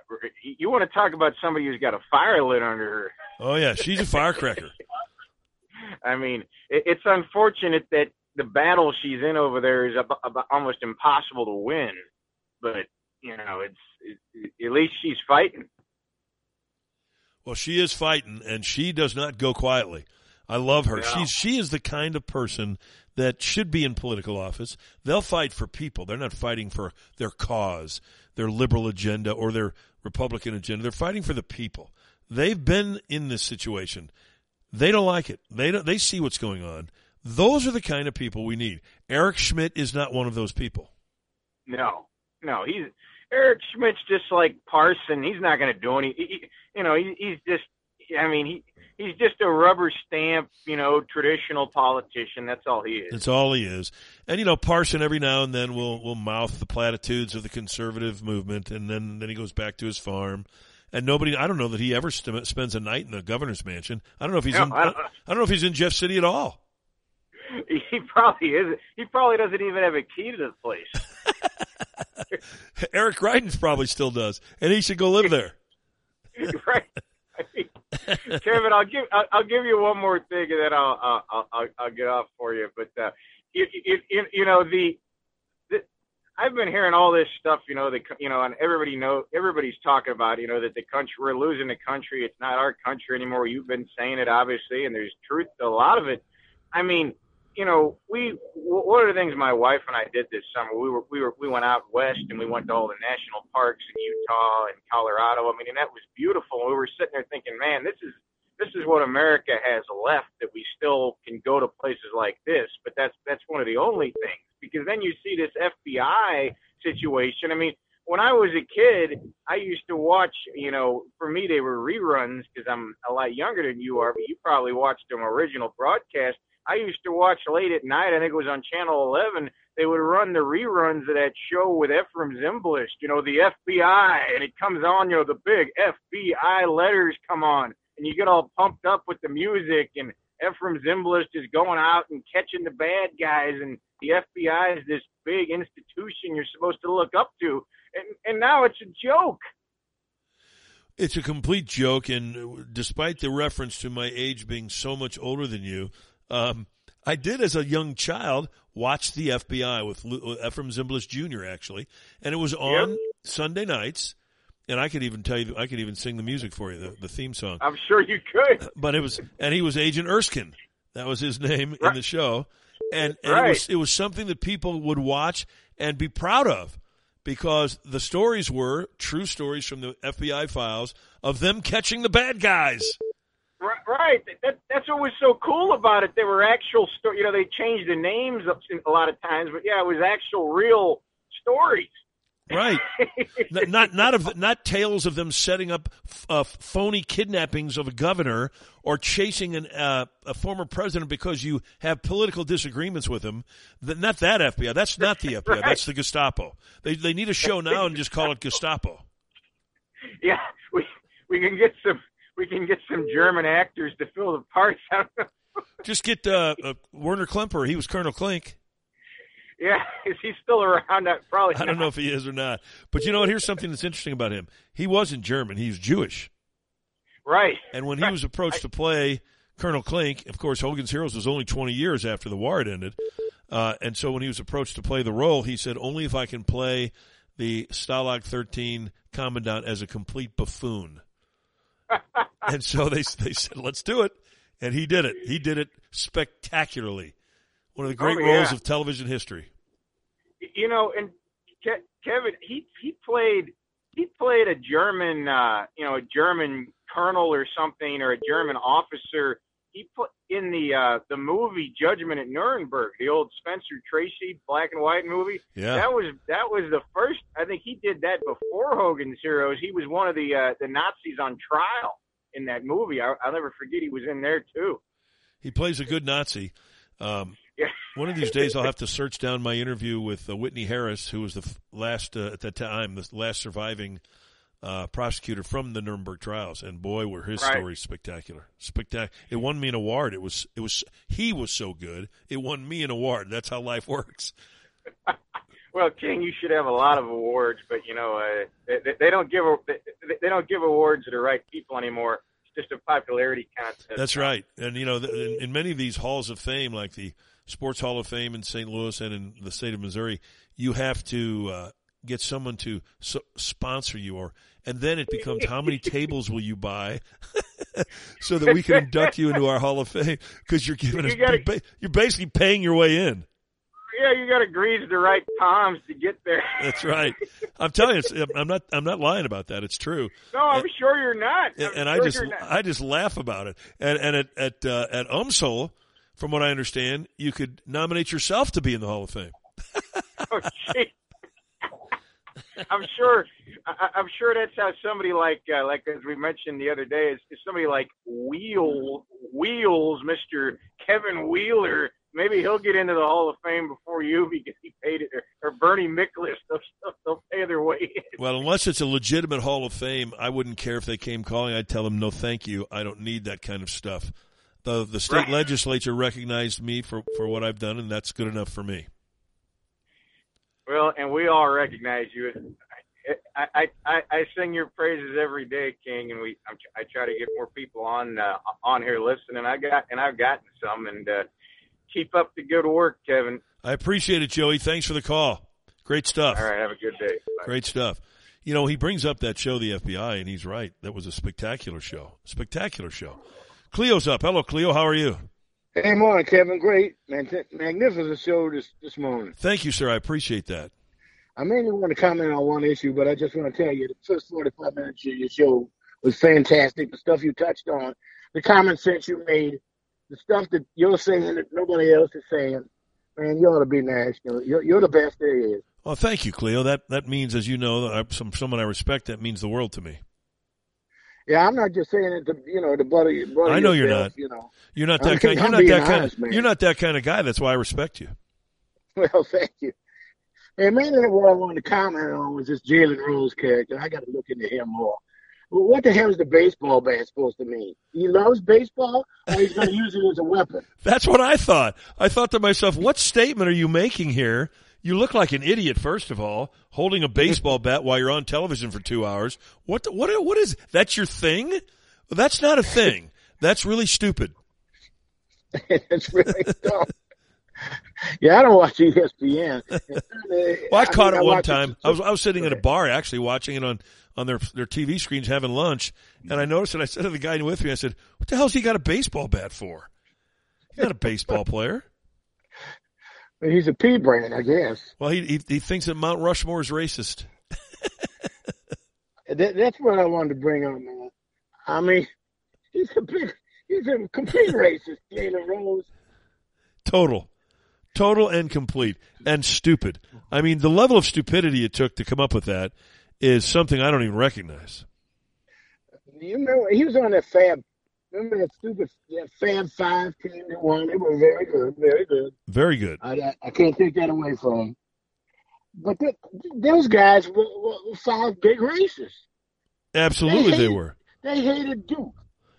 You want to talk about somebody who's got a fire lit under her? Oh yeah, she's a firecracker. I mean, it, it's unfortunate that the battle she's in over there is ab- ab- almost impossible to win. But you know, it's it, at least she's fighting. Well, she is fighting, and she does not go quietly. I love her. No. She's she is the kind of person that should be in political office. They'll fight for people. They're not fighting for their cause, their liberal agenda, or their Republican agenda. They're fighting for the people. They've been in this situation. They don't like it. They don't. They see what's going on. Those are the kind of people we need. Eric Schmitt is not one of those people. No, no, he's Eric Schmitt's just like Parson. He's not going to do any. He, you know, he, he's just. I mean, he he's just a rubber stamp. You know, traditional politician. That's all he is. That's all he is. And you know, Parson every now and then will will mouth the platitudes of the conservative movement, and then then he goes back to his farm. And nobody, I don't know that he ever st- spends a night in the governor's mansion. I don't know if he's No, in. I I don't- don't know if he's in Jeff City at all. He probably is. He probably doesn't even have a key to the place. Eric Greitens probably still does, and he should go live there. right. I mean, Kevin, I'll give I'll, I'll give you one more thing, and then I'll I'll I'll, I'll get off for you. But uh, you, you, you know the, the I've been hearing all this stuff. You know the you know and everybody know everybody's talking about you know that the country we're losing the country. It's not our country anymore. You've been saying it obviously, and there's truth to a lot of it. I mean, you know, we one of the things my wife and I did this summer, we were we were we went out west and we went to all the national parks in Utah and Colorado. I mean, and that was beautiful. We were sitting there thinking, man, this is this is what America has left that we still can go to places like this. But that's that's one of the only things because then you see this FBI situation. I mean, when I was a kid, I used to watch, you know, for me they were reruns because I'm a lot younger than you are, but you probably watched them original broadcast. I used to watch late at night. I think it was on Channel 11. They would run the reruns of that show with Efrem Zimbalist, you know, the FBI, and it comes on, you know, the big FBI letters come on, and you get all pumped up with the music, and Efrem Zimbalist is going out and catching the bad guys, and the FBI is this big institution you're supposed to look up to, and and now it's a joke. It's a complete joke, and despite the reference to my age being so much older than you, um, I did as a young child watch the FBI with, with Efrem Zimbalist Jr. actually, and it was on Sunday nights. And I could even tell you, I could even sing the music for you, the, the theme song. I'm sure you could. But it was, and he was Agent Erskine. That was his name in the show, and, and it Right. was it was something that people would watch and be proud of because the stories were true stories from the FBI files of them catching the bad guys. Right, right. That, that's what was so cool about it. They were actual story. You know, they changed the names a lot of times, but yeah, it was actual real stories. Right. Not not of not tales of them setting up uh, phony kidnappings of a governor or chasing an, uh, a former president because you have political disagreements with him. Not that FBI. That's not the FBI. Right. That's the Gestapo. They they need a show now and just call it Gestapo. Yeah, we we can get some we can get some German actors to fill the parts. I. Just get uh, uh, Werner Klemper. He was Colonel Klink. Yeah, is he still around? Probably. I don't not. know if he is or not. But you know what? Here's something that's interesting about him. He wasn't German. He's Jewish. Right. And when he was approached to play Colonel Klink, of course, Hogan's Heroes was only 20 years after the war had ended. Uh, and so when he was approached to play the role, he said, only if I can play the Stalag 13 commandant as a complete buffoon. and so they, they said, let's do it. And he did it. He did it spectacularly. One of the great Oh, roles of television history. you know, and Ke- Kevin, he he played he played a German, uh, you know, a German colonel or something, or a German officer. he put in the uh, the movie Judgment at Nuremberg, the old Spencer Tracy black and white movie. Yeah. that was that was the first. I think he did that before Hogan's Heroes. He was one of the uh, the Nazis on trial in that movie. I, I'll never forget he was in there too. He plays a good Nazi. Um, Yeah. one of these days, I'll have to search down my interview with uh, Whitney Harris, who was the f- last uh, at that time, the last surviving uh, prosecutor from the Nuremberg trials, and boy, were his Right. stories spectacular! Spectacular. It won me an award. It was it was he was so good. It won me an award. That's how life works. Well, King, you should have a lot of awards, but you know uh, they, they don't give they, they don't give awards to the right people anymore. It's just a popularity contest. That's right. And you know, in, in many of these halls of fame, like the Sports Hall of Fame in St. Louis and in the state of Missouri, you have to uh, get someone to so- sponsor you, or and then it becomes how many tables will you buy, so that we can induct you into our Hall of Fame because you're giving us You gotta- you're, ba- you're basically paying your way in. Yeah, you got to grease the right palms to get there. That's right. I'm telling you, it's, I'm not I'm not lying about that. It's true. No, I'm sure you're not. and, I'm and I just. I just laugh about it. And and at at uh, at UMSL, from what I understand, you could nominate yourself to be in the Hall of Fame. oh. I'm sure. I, I'm sure that's how somebody like, uh, like as we mentioned the other day, is, is somebody like Wheel Wheels, Mister Kevin Wheeler. Maybe he'll get into the Hall of Fame before you because he paid it, or, or Bernie Miklasz. They'll, they'll pay their way in. Well, unless it's a legitimate Hall of Fame, I wouldn't care if they came calling. I'd tell them no, thank you. I don't need that kind of stuff. The the state Right. legislature recognized me for for what I've done, and that's good enough for me. Well, and we all recognize you. I, I, I, I sing your praises every day, King, and we I'm, I try to get more people on uh, on here listening. I got and I've gotten some, and uh, keep up the good work, Kevin. I appreciate it, Joey. Thanks for the call. Great stuff. All right, have a good day. Bye. Great stuff. You know, he brings up that show, the FBI, and he's right. That was a spectacular show. Spectacular show. Cleo's up. Hello, Cleo. How are you? Hey, morning, Kevin. Great, man. Magnificent show this this morning. Thank you, sir. I appreciate that. I mainly want to comment on one issue, but I just want to tell you the first 45 minutes of your show was fantastic. The stuff you touched on, the common sense you made, the stuff that you're saying that nobody else is saying. Man, you ought to be national. You're, you're the best there is. Well, thank you, Cleo. That that means, as you know, I, some someone I respect. That means the world to me. Yeah, I'm not just saying it to you know to butter I know you're not. You know, You're not I'm that kind. being- You're I'm not that kind. honest, Of, man. you're not that kind of guy. That's why I respect you. Well, thank you. And mainly what I wanted to comment on was this Jalen Rose character. I got to look into him more. Well, what the hell is the baseball bat supposed to mean? He loves baseball, or he's going to use it as a weapon? That's what I thought. I thought to myself, what statement are you making here? You look like an idiot, first of all, holding a baseball bat while you're on television for two hours. What, the- what, what is, that's your thing? Well, that's not a thing. That's really stupid. it's really dumb. Yeah, I don't watch ESPN. Well, I caught mean, it one watch time. I was, I was sitting at a bar actually watching it on, on their, their TV screens having lunch. And I noticed it. I said to the guy with me, I said, what the hell's he got a baseball bat for? He's not a baseball player. He's a pea brain, I guess. Well, he, he, he thinks that Mount Rushmore is racist. That, that's what I wanted to bring up, man. I mean, he's a big, he's a complete racist, Jalen Rose. Total. Total and complete. And stupid. I mean, the level of stupidity it took to come up with that is something I don't even recognize. You remember he was on that Fab. Remember that stupid that Fab Five team that won? They were very good, very good. Very good. I, I, can't take that away from them. But th those guys were, were, five big racists. Absolutely they hated- were. They hated Duke.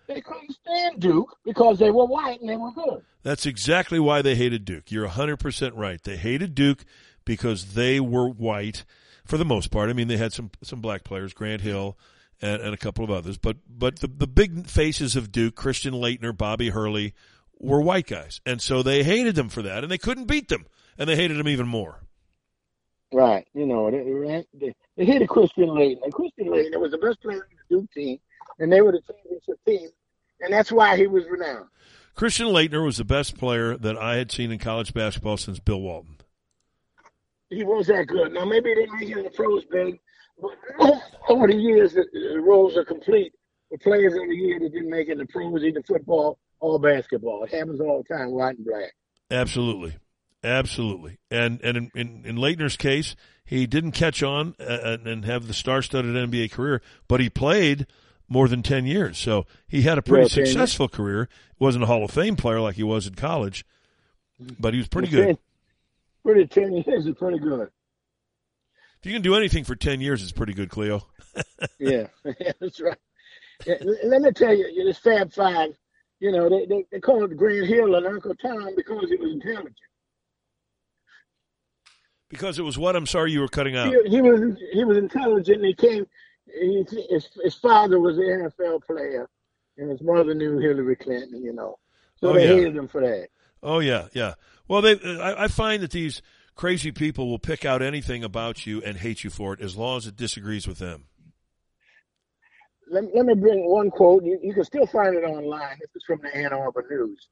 They couldn't stand Duke because they were white and they were good. That's exactly why they hated Duke. You're 100% right. They hated Duke because they were white for the most part. I mean, they had some, some black players, Grant Hill and, and a couple of others, but, but the, the big faces of Duke, Christian Laettner, Bobby Hurley, were white guys. And so they hated them for that and they couldn't beat them and they hated them even more. Right. You know, they, they, they hated Christian Laettner. Christian Laettner was the best player on the Duke team, and they were the championship team, and that's why he was renowned. Christian Laettner was the best player that I had seen in college basketball since Bill Walton. He was that good. Now, maybe they didn't make it in the pros big, over the years, the, the roles are complete. The players of the year that didn't make it in the pros, either football or basketball. It happens all the time, white and black. Absolutely, absolutely. And and in in, in Laettner's case, he didn't catch on uh, and have the star-studded NBA career, but he played more than ten years, so he had a pretty Well, 10 years. successful career. wasn't a Hall of Fame player like he was in college, but he was pretty Well, good. 10 Pretty ten years is pretty good. If you can do anything for ten years, it's pretty good, Cleo. Yeah, that's right. Yeah, Let me tell you, this Fab Five, you know, they, they, they called Grant Hill and Uncle Tom because he was intelligent. Because it was what? I'm sorry, you were cutting out. He, he was he was intelligent. and He came. He, his his father was an NFL player, and his mother knew Hillary Clinton. You know, so Oh, they yeah. hated him for that. Oh yeah, yeah. Well, they I, I find that these crazy people will pick out anything about you and hate you for it as long as it disagrees with them. Let, let me bring one quote. You, you can still find it online. This is from the Ann Arbor News.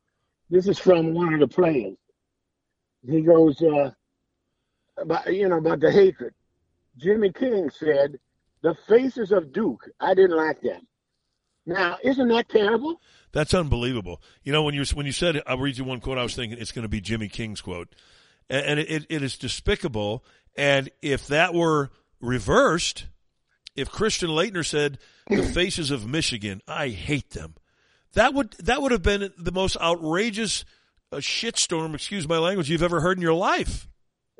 This is from one of the players. He goes, uh, about, you know, about the hatred. Jimmy King said, the faces of Duke, I didn't like them. Now, isn't that terrible? That's unbelievable. You know, when you when you said I'll read you one quote, I was thinking it's going to be Jimmy King's quote, and, it, it is despicable. And if that were reversed, if Christian Laettner said the faces of Michigan, I hate them, that would that would have been the most outrageous uh, shitstorm. Excuse my language you've ever heard in your life.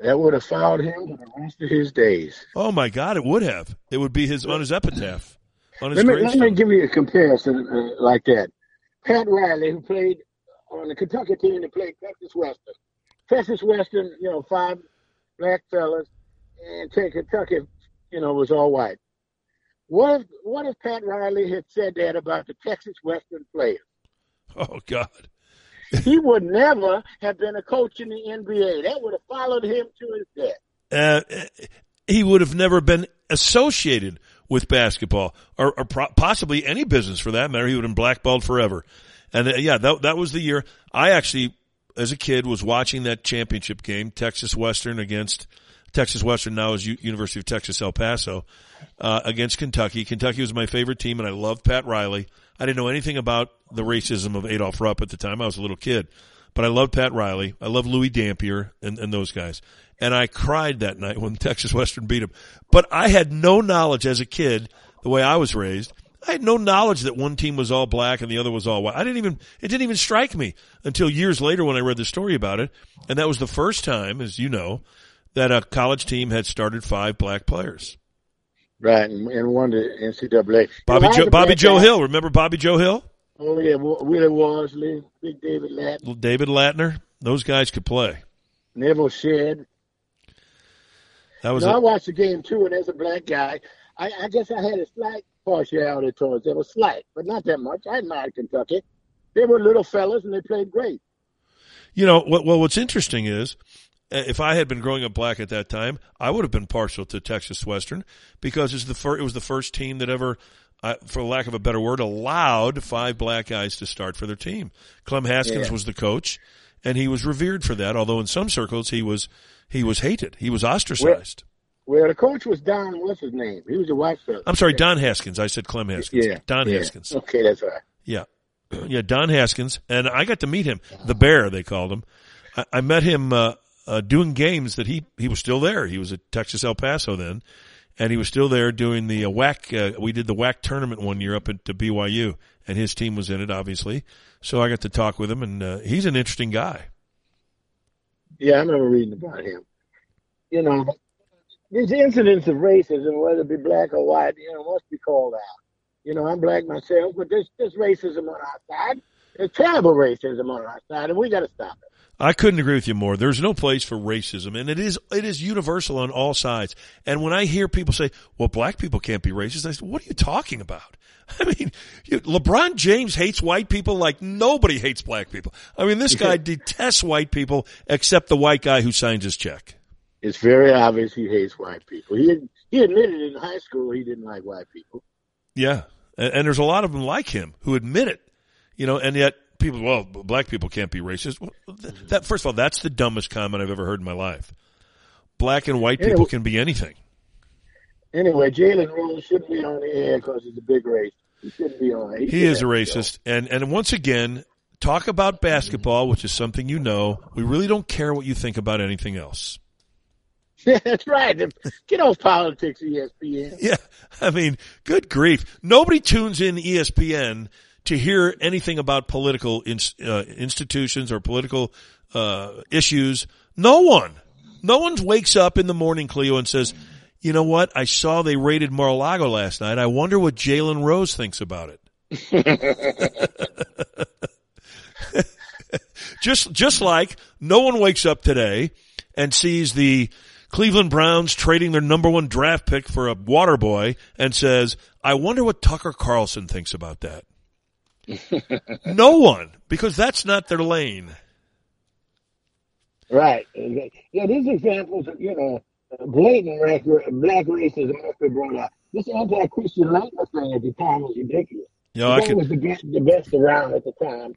That would have followed him for the rest of his days. Oh my God, it would have. It would be his on his epitaph, on his Let me, let me give you a comparison uh, like that. Pat Riley, who played on the Kentucky team that played Texas Western. Texas Western, you know, five black fellas, and Kentucky, you know, was all white. What if what if Pat Riley had said that about the Texas Western players? Oh God. he would never have been a coach in the NBA. That would have followed him to his death. uh, he would have never been associated with basketball or, or pro- possibly any business for that matter. He would have been blackballed forever. And uh, yeah, that, that was the year I actually, as a kid, was watching that championship game, Texas Western against Texas Western. Now is U- University of Texas El Paso uh, against Kentucky. Kentucky was my favorite team, and I loved Pat Riley. I didn't know anything about the racism of Adolph Rupp at the time. I was a little kid, but I loved Pat Riley. I loved Louis Dampier and, and those guys. And I cried that night when Texas Western beat him. But I had no knowledge as a kid, the way I was raised. I had no knowledge that one team was all black and the other was all white. I didn't even, it didn't even strike me until years later when I read the story about it. And that was the first time, as you know, that a college team had started five black players. Right, and, and won the NCAA. Bobby I Joe, Bobby Joe guy. Hill. Remember Bobby Joe Hill? Oh yeah, Willie Worsley, Big David Latt, David Lattin. Those guys could play. Nevil Shed. That was no, I it. watched the game too, and as a black guy, I, I guess I had a slight partiality towards them. A slight, but not that much. I admired Kentucky. They were little fellas, and they played great. You know, what, well, what's interesting is, uh, if I had been growing up black at that time, I would have been partial to Texas Western because it's the fir- it was the first team that ever, uh, for lack of a better word, allowed five black guys to start for their team. Clem Haskins Yeah. was the coach, and he was revered for that. Although in some circles he was he was hated, he was ostracized. Well, the coach was Don. What's his name? He was a white fella. I'm sorry, Don Haskins. I said Clem Haskins. Yeah, Don yeah. Haskins. Okay, that's right. Yeah. Yeah, Don Haskins. And I got to meet him. The Bear, they called him. I, I met him, uh, uh, doing games that he, he was still there. He was at Texas El Paso then. And he was still there doing the uh, WAC, uh, we did the WAC tournament one year up at BYU and his team was in it, obviously. So I got to talk with him and, uh, he's an interesting guy. Yeah, I remember reading about him. You know, these incidents of racism, whether it be black or white, you know, must be called out. You know, I'm black myself, but there's, there's racism on our side. There's terrible racism on our side, and we got to stop it. I couldn't agree with you more. There's no place for racism, and it is it is universal on all sides. And when I hear people say, "Well, black people can't be racist," I say, "What are you talking about?" I mean, you, LeBron James hates white people like nobody hates black people. I mean, this guy detests white people except the white guy who signs his check. It's very obvious he hates white people. He he admitted in high school he didn't like white people. Yeah, and, and there's a lot of them like him who admit it. You know, and yet people, well, black people can't be racist. Well, th- that first of all, that's the dumbest comment I've ever heard in my life. Black and white people can be anything. Anyway, Jalen Rose shouldn't be on the air because he's a big race. He shouldn't be on. He should is a have to go. racist, and and once again, talk about basketball, which is something you know. We really don't care what you think about anything else. That's right. Get off politics, ESPN. Yeah, I mean, good grief. Nobody tunes in ESPN to hear anything about political in, uh, institutions or political uh, issues. No one. No one wakes up in the morning, Cleo, and says, you know what? I saw they raided Mar-a-Lago last night. I wonder what Jalen Rose thinks about it. just, just like no one wakes up today and sees the Cleveland Browns trading their number one draft pick for a water boy and says, I wonder what Tucker Carlson thinks about that. no one, because that's not their lane. Right. Yeah, these examples, of, you know, blatant black racism must be brought up. This anti-Christian language thing at the time was ridiculous. You know, I could, was the the best around at the time.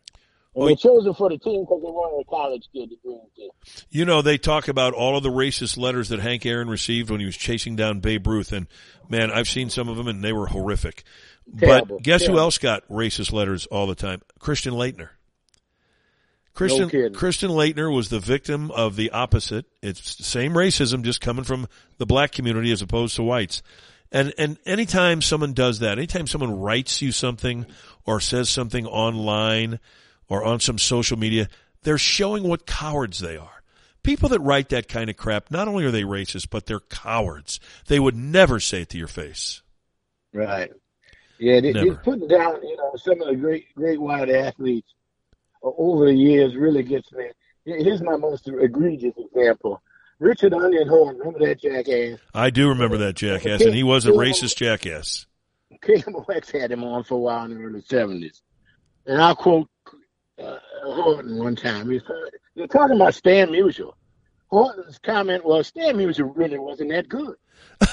And they chose him for the team because they wanted a college kid to bring team. You know, they talk about all of the racist letters that Hank Aaron received when he was chasing down Babe Ruth, and man, I've seen some of them, and they were horrific. Terrible, but guess terrible. who else got racist letters all the time? Christian Laettner. Christian kidding. Christian Laettner was the victim of the opposite. It's the same racism, just coming from the black community as opposed to whites. And and anytime someone does that, anytime someone writes you something or says something online or on some social media, they're showing what cowards they are. People that write that kind of crap, not only are they racist, but they're cowards. They would never say it to your face. Right. Yeah, they, they're putting down, you know, some of the great, great white athletes over the years really gets me. Here's my most egregious example. Richard Onion Horn, remember that jackass? I do remember that jackass, and he was a racist jackass. KMOX had him on for a while in the early 70s. And I'll quote uh, Horton one time. He You're talking about Stan Musial. Horton's comment was, Stan Musial really wasn't that good.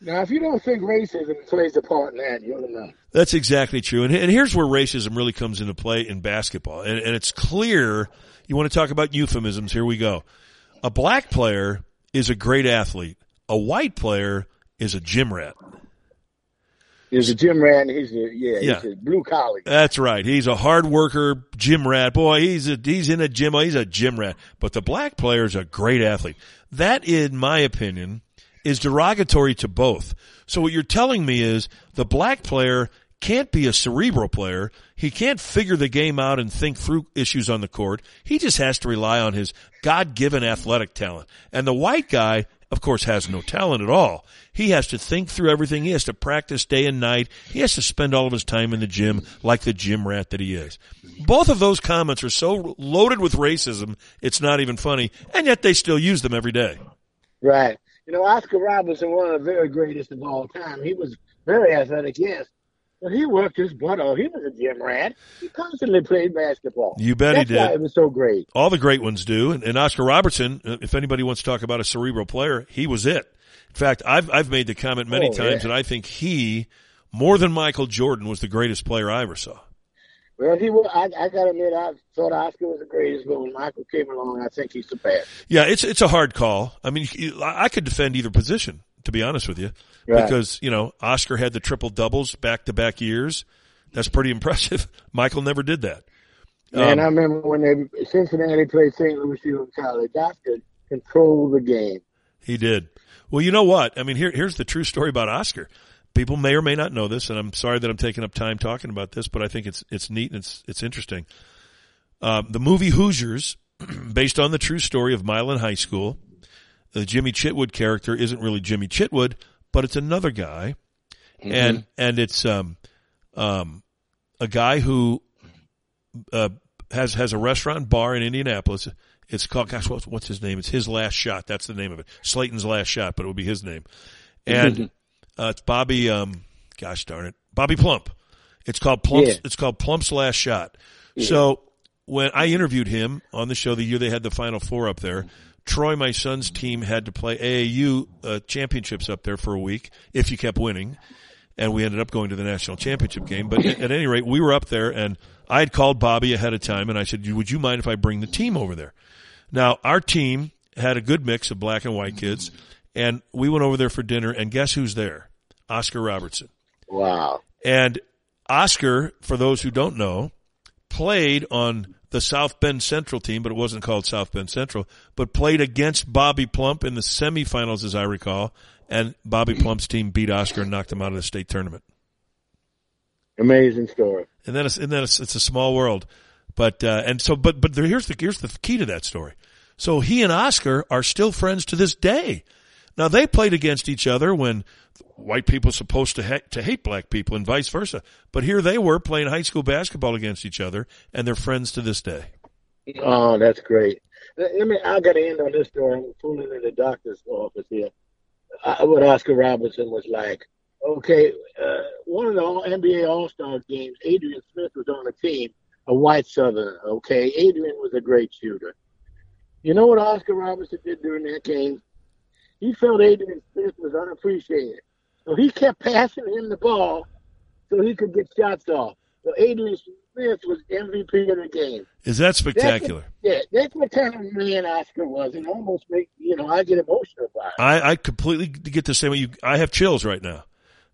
now, if you don't think racism plays a part in that, you're the man. That's exactly true. And, and here's where racism really comes into play in basketball. And, and it's clear. You want to talk about euphemisms? Here we go. A black player is a great athlete. A white player is a gym rat. He's a gym rat, he's a, yeah, Yeah. he's a blue collar. That's right. He's a hard worker, gym rat. Boy, he's a, he's in a gym. He's a gym rat. But the black player is a great athlete. That, in my opinion, is derogatory to both. So what you're telling me is the black player can't be a cerebral player. He can't figure the game out and think through issues on the court. He just has to rely on his God-given athletic talent. And the white guy, of course, has no talent at all. He has to think through everything. He has to practice day and night. He has to spend all of his time in the gym like the gym rat that he is. Both of those comments are so loaded with racism, it's not even funny. And yet they still use them every day. Right. You know, Oscar Robertson, one of the very greatest of all time, he was very athletic, yes. He worked his butt off. He was a gym rat. He constantly played basketball. You bet he That's why did. it was so great. All the great ones do. And, and Oscar Robertson, uh, if anybody wants to talk about a cerebral player, he was it. In fact, I've, I've made the comment many Oh, times yeah. that I think he, more than Michael Jordan, was the greatest player I ever saw. Well, he was. I, I got to admit, I thought Oscar was the greatest, but when Michael came along, I think he surpassed. Yeah, it's it's a hard call. I mean, I could defend either position, to be honest with you, Right. because you know Oscar had the triple doubles back to back years. That's pretty impressive. Michael never did that. And Um, I remember when they Cincinnati played St. Louis Union College. Oscar controlled the game. He did. Well, you know what? I mean, here, here's the true story about Oscar. People may or may not know this, and I'm sorry that I'm taking up time talking about this, but I think it's it's neat and it's it's interesting. Um, the movie Hoosiers, based on the true story of Milan High School, the Jimmy Chitwood character isn't really Jimmy Chitwood, but it's another guy, and and it's um um a guy who uh has has a restaurant bar in Indianapolis. It's called gosh, what's what's his name? It's his last shot. That's the name of it. Slaten's last shot, but it would be his name. And uh, it's Bobby. Um, gosh darn it, Bobby Plump. It's called Plump's. Yeah. It's called Plump's last shot. So when I interviewed him on the show the year they had the Final Four up there, Troy, my son's team, had to play AAU uh, championships up there for a week if you kept winning, and we ended up going to the national championship game. But at, at any rate, we were up there, and I had called Bobby ahead of time, and I said, "Would you mind if I bring the team over there?" Now our team had a good mix of black and white kids, and we went over there for dinner, and guess who's there? Oscar Robertson. Wow. And Oscar, for those who don't know, played on the South Bend Central team, but it wasn't called South Bend Central, but played against Bobby Plump in the semifinals, as I recall, and Bobby Plump's team beat Oscar and knocked him out of the state tournament. Amazing story. And then it's, and then it's, it's a small world. But, uh, and so, but, but there, here's the, here's the key to that story. So he and Oscar are still friends to this day. Now they played against each other when white people supposed to ha- to hate black people and vice versa. But here they were playing high school basketball against each other and they're friends to this day. Oh, that's great. Let let me. I got to end on this story. I'm fooling in the doctor's office here. I, what Oscar Robertson was like. Okay, uh, one of the all, NBA All Star games, Adrian Smith was on the team, a white Southerner. Okay, Adrian was a great shooter. You know what Oscar Robertson did during that game? He felt Adrian Smith was unappreciated, so he kept passing him the ball so he could get shots off. So Adrian Smith was MVP of the game. Is that spectacular? That's what, yeah, that's what kind of man Oscar was, and almost make you know I get emotional about it. I, I completely get the same way you, I have chills right now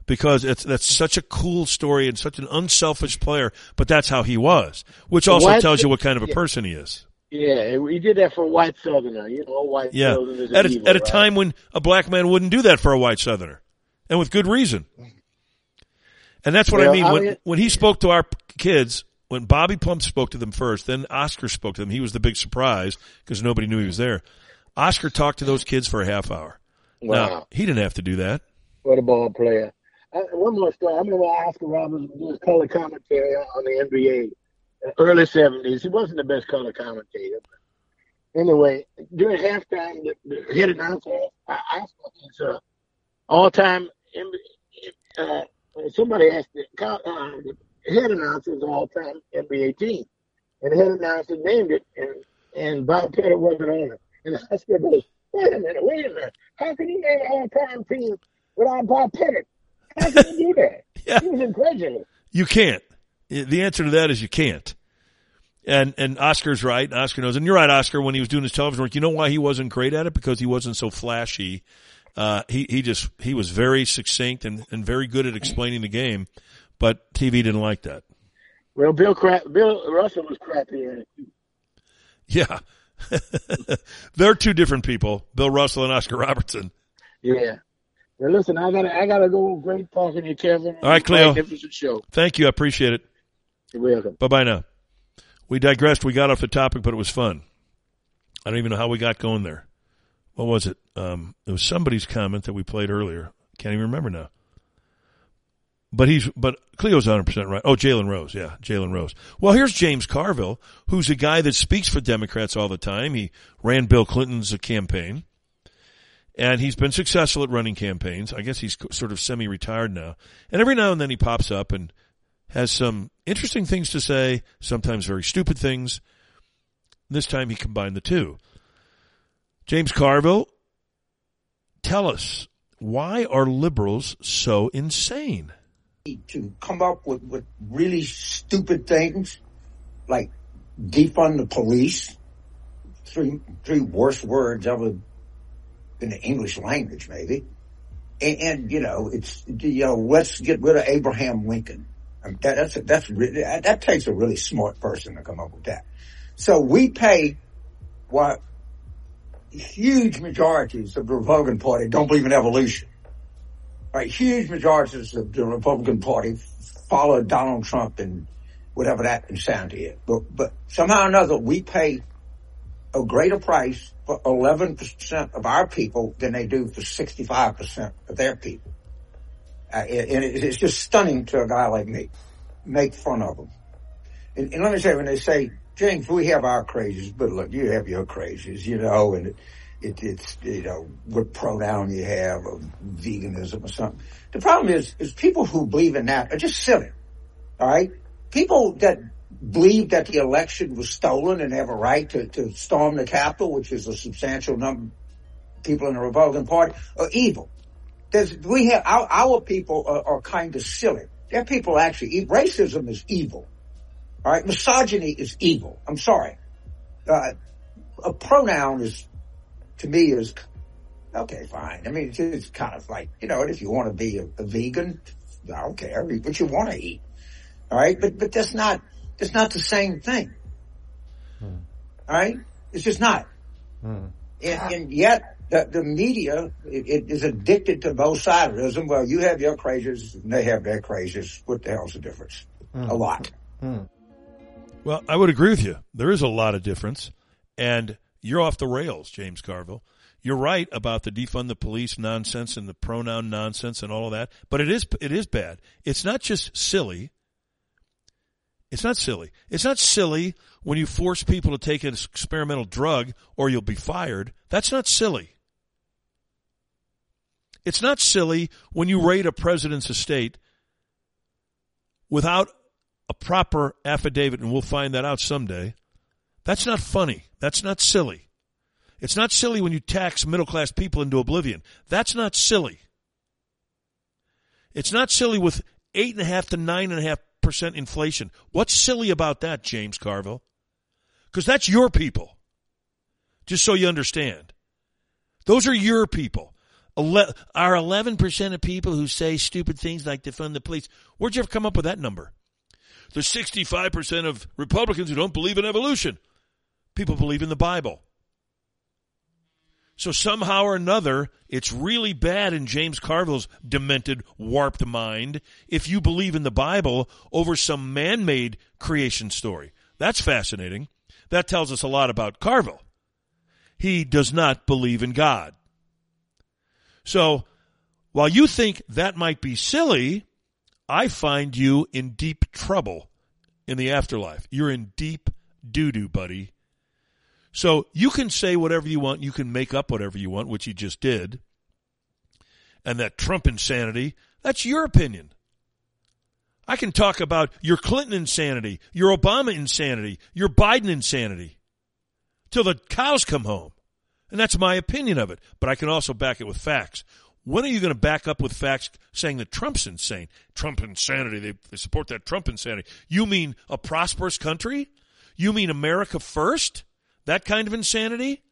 because it's, that's such a cool story and such an unselfish player, but that's how he was, which also tells you what kind of a person he is. Yeah, he did that for a white Southerner. You know, white Yeah. At a, evil, at a right? time when a black man wouldn't do that for a white southerner. And with good reason. And that's what I mean. I When, mean- when he spoke to our kids, when Bobby Plump spoke to them first, then Oscar spoke to them. He was the big surprise because nobody knew he was there. Oscar talked to those kids for a half hour. Wow. Now, he didn't have to do that. What a ball player. Uh, one more story. I remember Oscar Robertson doing color commentary on the NBA, early 70s. He wasn't the best color commentator. But anyway, during halftime, the, the head announcer asked him, his uh, all-time uh, somebody asked the, uh, the head announcer's all-time NBA team. And the head announcer named it, and, and Bob Pettit wasn't on it. And I said, wait a minute, wait a minute. How can you name an all-time team without Bob Pettit? How can you do that? He was incredulous. You can't. The answer to that is you can't. And and Oscar's right. Oscar knows. And you're right, Oscar. When he was doing his television work, you know why he wasn't great at it? Because he wasn't so flashy. Uh, he he just he was very succinct and and very good at explaining the game. But TV didn't like that. Well, Bill Cra- Bill Russell was crappy at it. Yeah, they're two different people. Bill Russell and Oscar Robertson. Yeah. Well, listen, I gotta, I gotta go. Great talking to you, Kevin. All right, Cleo. Magnificent show. Thank you. I appreciate it. You're welcome. Bye bye now. We digressed. We got off the topic, but it was fun. I don't even know how we got going there. What was it? Um, it was somebody's comment that we played earlier. Can't even remember now. But he's, but Cleo's 100% right. Oh, Jalen Rose. Yeah, Jalen Rose. Well, here's James Carville, who's a guy that speaks for Democrats all the time. He ran Bill Clinton's campaign and he's been successful at running campaigns. I guess he's sort of semi-retired now. And every now and then he pops up and has some interesting things to say, sometimes very stupid things. This time he combined the two. James Carville, tell us, why are liberals so insane? to come up with, with really stupid things like defund the police. Three three worst words ever in the English language, maybe. And, and you know, it's you know, let's get rid of Abraham Lincoln. I mean, that, that's a, that's that takes a really smart person to come up with that. So we pay what huge majorities of the Republican Party don't believe in evolution right, huge majorities of the Republican Party follow Donald Trump and whatever that insanity is. But, but somehow or another, we pay a greater price for 11% of our people than they do for 65% of their people. Uh, and it's just stunning to a guy like me. Make fun of them. And, and let me say, when they say, James, we have our crazies, but look, you have your crazies, you know, and it, it, it's, you know, what pronoun you have or veganism or something. The problem is, is people who believe in that are just silly. All right. People that believe that the election was stolen and have a right to, to storm the Capitol, which is a substantial number of people in the Republican Party, are evil. There's, we have, our, our people are, are kind of silly. Their people actually, racism is evil. All right. Misogyny is evil. I'm sorry. Uh, a pronoun is to me is okay, fine. I mean, it's, it's kind of like you know, if you want to be a, a vegan, I don't care. Eat what you want to eat. All right, but but that's not that's not the same thing. Hmm. All right, it's just not. Hmm. And, and yet the, the media it, it is addicted to both sideism. Well, you have your crazies and they have their crazies. What the hell's the difference? Hmm. A lot. Well, I would agree with you. There is a lot of difference, and you're off the rails, James Carville. You're right about the defund the police nonsense and the pronoun nonsense and all of that, but it is it is bad. It's not just silly. It's not silly. It's not silly when you force people to take an experimental drug or you'll be fired. That's not silly. It's not silly when you raid a president's estate without a proper affidavit, and we'll find that out someday. That's not funny. That's not silly. It's not silly when you tax middle class people into oblivion. That's not silly. It's not silly with eight and a half to nine and a half percent inflation. What's silly about that, James Carville? Because that's your people. Just so you understand. Those are your people. Ele- our 11% of people who say stupid things like defund the police. Where'd you ever come up with that number? The 65% of Republicans who don't believe in evolution. People believe in the Bible. So somehow or another, it's really bad in James Carville's demented, warped mind if you believe in the Bible over some man-made creation story. That's fascinating. That tells us a lot about Carville. He does not believe in God. So, while you think that might be silly, I find you in deep trouble in the afterlife. You're in deep doo-doo, buddy. So you can say whatever you want. You can make up whatever you want, which you just did. And that Trump insanity, that's your opinion. I can talk about your Clinton insanity, your Obama insanity, your Biden insanity till the cows come home. And that's my opinion of it. But I can also back it with facts. When are you going to back up with facts saying that Trump's insane? Trump insanity. They, they support that Trump insanity. You mean a prosperous country? You mean America first? That kind of insanity?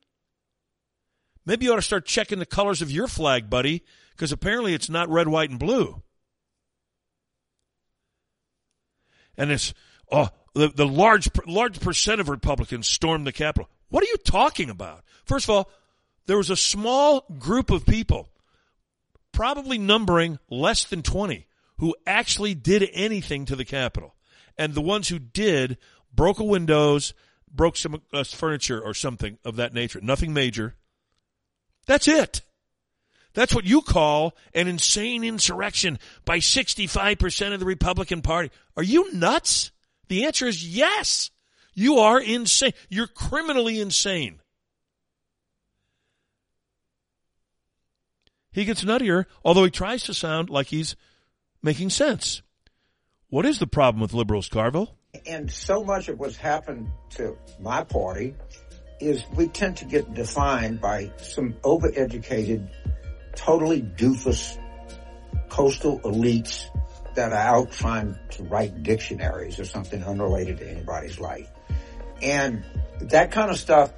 Maybe you ought to start checking the colors of your flag, buddy, because apparently it's not red, white, and blue. And it's, oh, the, the large, large percent of Republicans stormed the Capitol. What are you talking about? First of all, there was a small group of people, probably numbering less than 20, who actually did anything to the Capitol. And the ones who did broke a windows, broke some uh, furniture or something of that nature. Nothing major. That's it. That's what you call an insane insurrection by 65% of the Republican Party. Are you nuts? The answer is yes. You are insane. You're criminally insane. He gets nuttier, although he tries to sound like he's making sense. What is the problem with liberals, Carville? And so much of what's happened to my party is we tend to get defined by some overeducated, totally doofus coastal elites that are out trying to write dictionaries or something unrelated to anybody's life. And that kind of stuff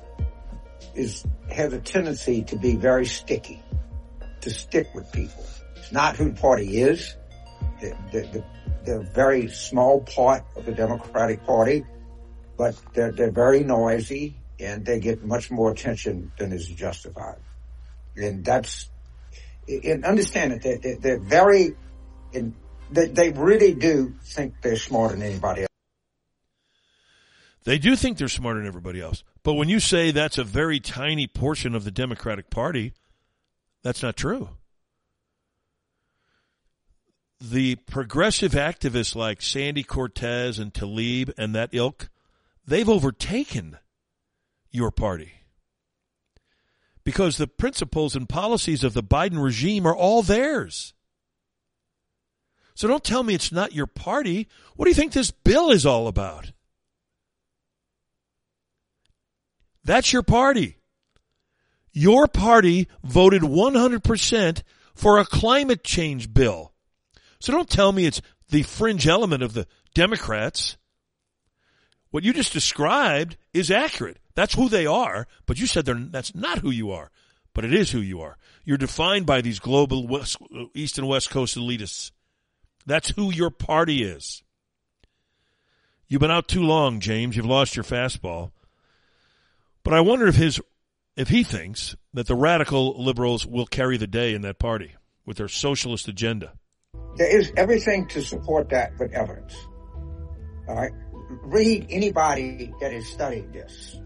is, has a tendency to be very sticky, to stick with people. It's not who the party is. The, the, the, very small part of the Democratic Party, but they're, they're very noisy and they get much more attention than is justified. And that's, and understand that they're, they're very, and they, they really do think they're smarter than anybody else. They do think they're smarter than everybody else. But when you say that's a very tiny portion of the Democratic Party, that's not true. The progressive activists like Sandy Cortez and Tlaib and that ilk, they've overtaken your party. Because the principles and policies of the Biden regime are all theirs. So don't tell me it's not your party. What do you think this bill is all about? That's your party. Your party voted 100% for a climate change bill. So don't tell me it's the fringe element of the Democrats. What you just described is accurate. That's who they are, but you said that's not who you are. But it is who you are. You're defined by these global West, East and West Coast elitists. That's who your party is. You've been out too long, James. You've lost your fastball. But I wonder if his if he thinks that the radical liberals will carry the day in that party with their socialist agenda. There is everything to support that but evidence. All right. Read anybody that has studied this.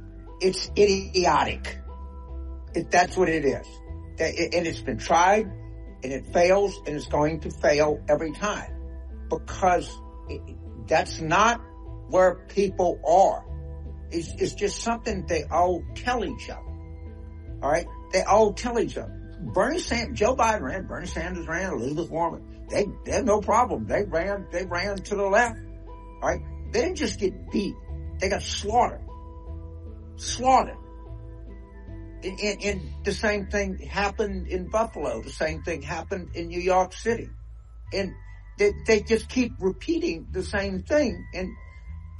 It's idiotic. It, that's what it is. And it's been tried and it fails and it's going to fail every time because it, that's not where people are. It's, it's just something they all tell each other. All right. They all tell each other. Bernie Sanders, Joe Biden ran, Bernie Sanders ran, Elizabeth Warren. They, they had no problem. They ran, they ran to the left. All right. They didn't just get beat. They got slaughtered. Slaughtered. And, and, and, the same thing happened in Buffalo. The same thing happened in New York City. And they, they just keep repeating the same thing. And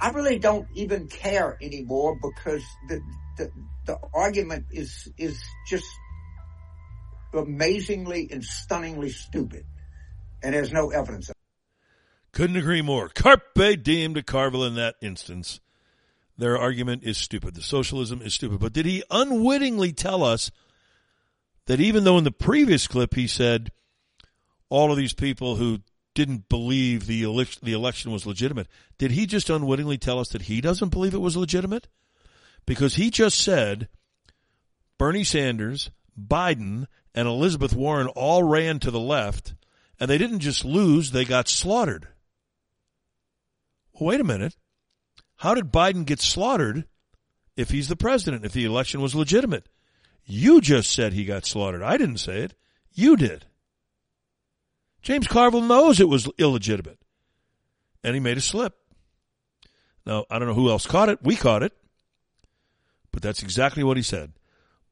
I really don't even care anymore because the, the, the argument is, is just amazingly and stunningly stupid. And there's no evidence. Couldn't agree more. Carpe diem to Carville in that instance. Their argument is stupid. The socialism is stupid. But did he unwittingly tell us that even though in the previous clip he said all of these people who didn't believe the election, the election was legitimate, did he just unwittingly tell us that he doesn't believe it was legitimate? Because he just said Bernie Sanders, Biden, and Elizabeth Warren all ran to the left, and they didn't just lose, they got slaughtered. Wait a minute. How did Biden get slaughtered if he's the president, if the election was legitimate? You just said he got slaughtered. I didn't say it. You did. James Carville knows it was illegitimate. And he made a slip. Now, I don't know who else caught it. We caught it. But that's exactly what he said.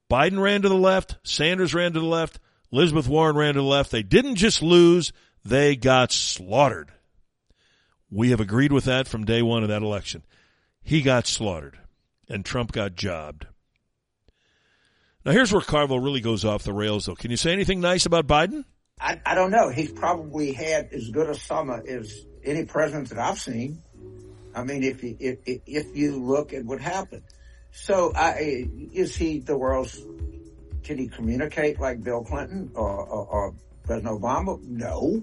Biden ran to the left. Sanders ran to the left. Elizabeth Warren ran to the left. They didn't just lose, they got slaughtered. We have agreed with that from day one of that election. He got slaughtered, and Trump got jobbed. Now, here's where Carville really goes off the rails, though. Can you say anything nice about Biden? I, I don't know. He's probably had as good a summer as any president that I've seen. I mean, if you, if, if you look at what happened. So, I, is he the world's, can he communicate like Bill Clinton or, or, or President Obama? No.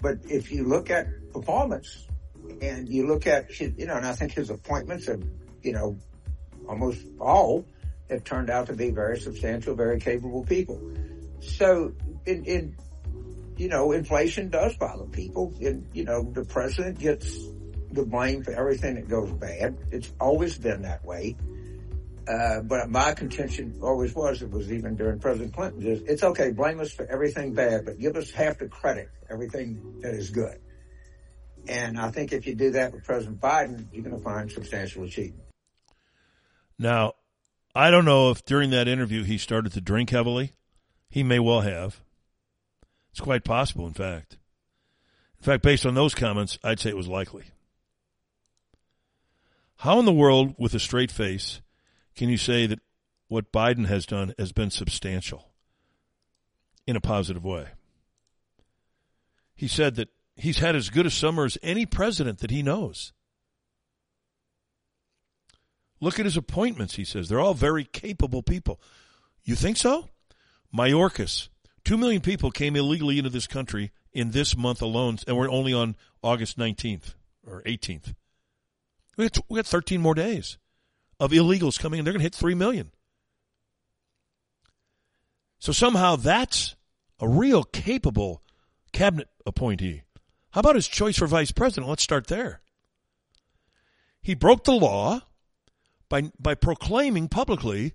But if you look at performance and you look at his, you know, and I think his appointments have, you know, almost all have turned out to be very substantial, very capable people. So in, in you know, inflation does bother people and, you know, the president gets the blame for everything that goes bad. It's always been that way. Uh, but my contention always was, it was even during President Clinton, is it's okay, blame us for everything bad, but give us half the credit everything that is good. And I think if you do that with President Biden, you're going to find substantial achievement. Now, I don't know if during that interview he started to drink heavily. He may well have. It's quite possible, in fact. In fact, based on those comments, I'd say it was likely. How in the world, with a straight face, can you say that what Biden has done has been substantial in a positive way? He said that he's had as good a summer as any president that he knows. Look at his appointments, he says. They're all very capable people. You think so? Mayorkas. Two million people came illegally into this country in this month alone, and we're only on August 19th or 18th. We got, we got 13 more days of illegals coming in. They're going to hit 3 million. So somehow that's a real capable cabinet appointee. How about his choice for vice president? Let's start there. He broke the law by, by proclaiming publicly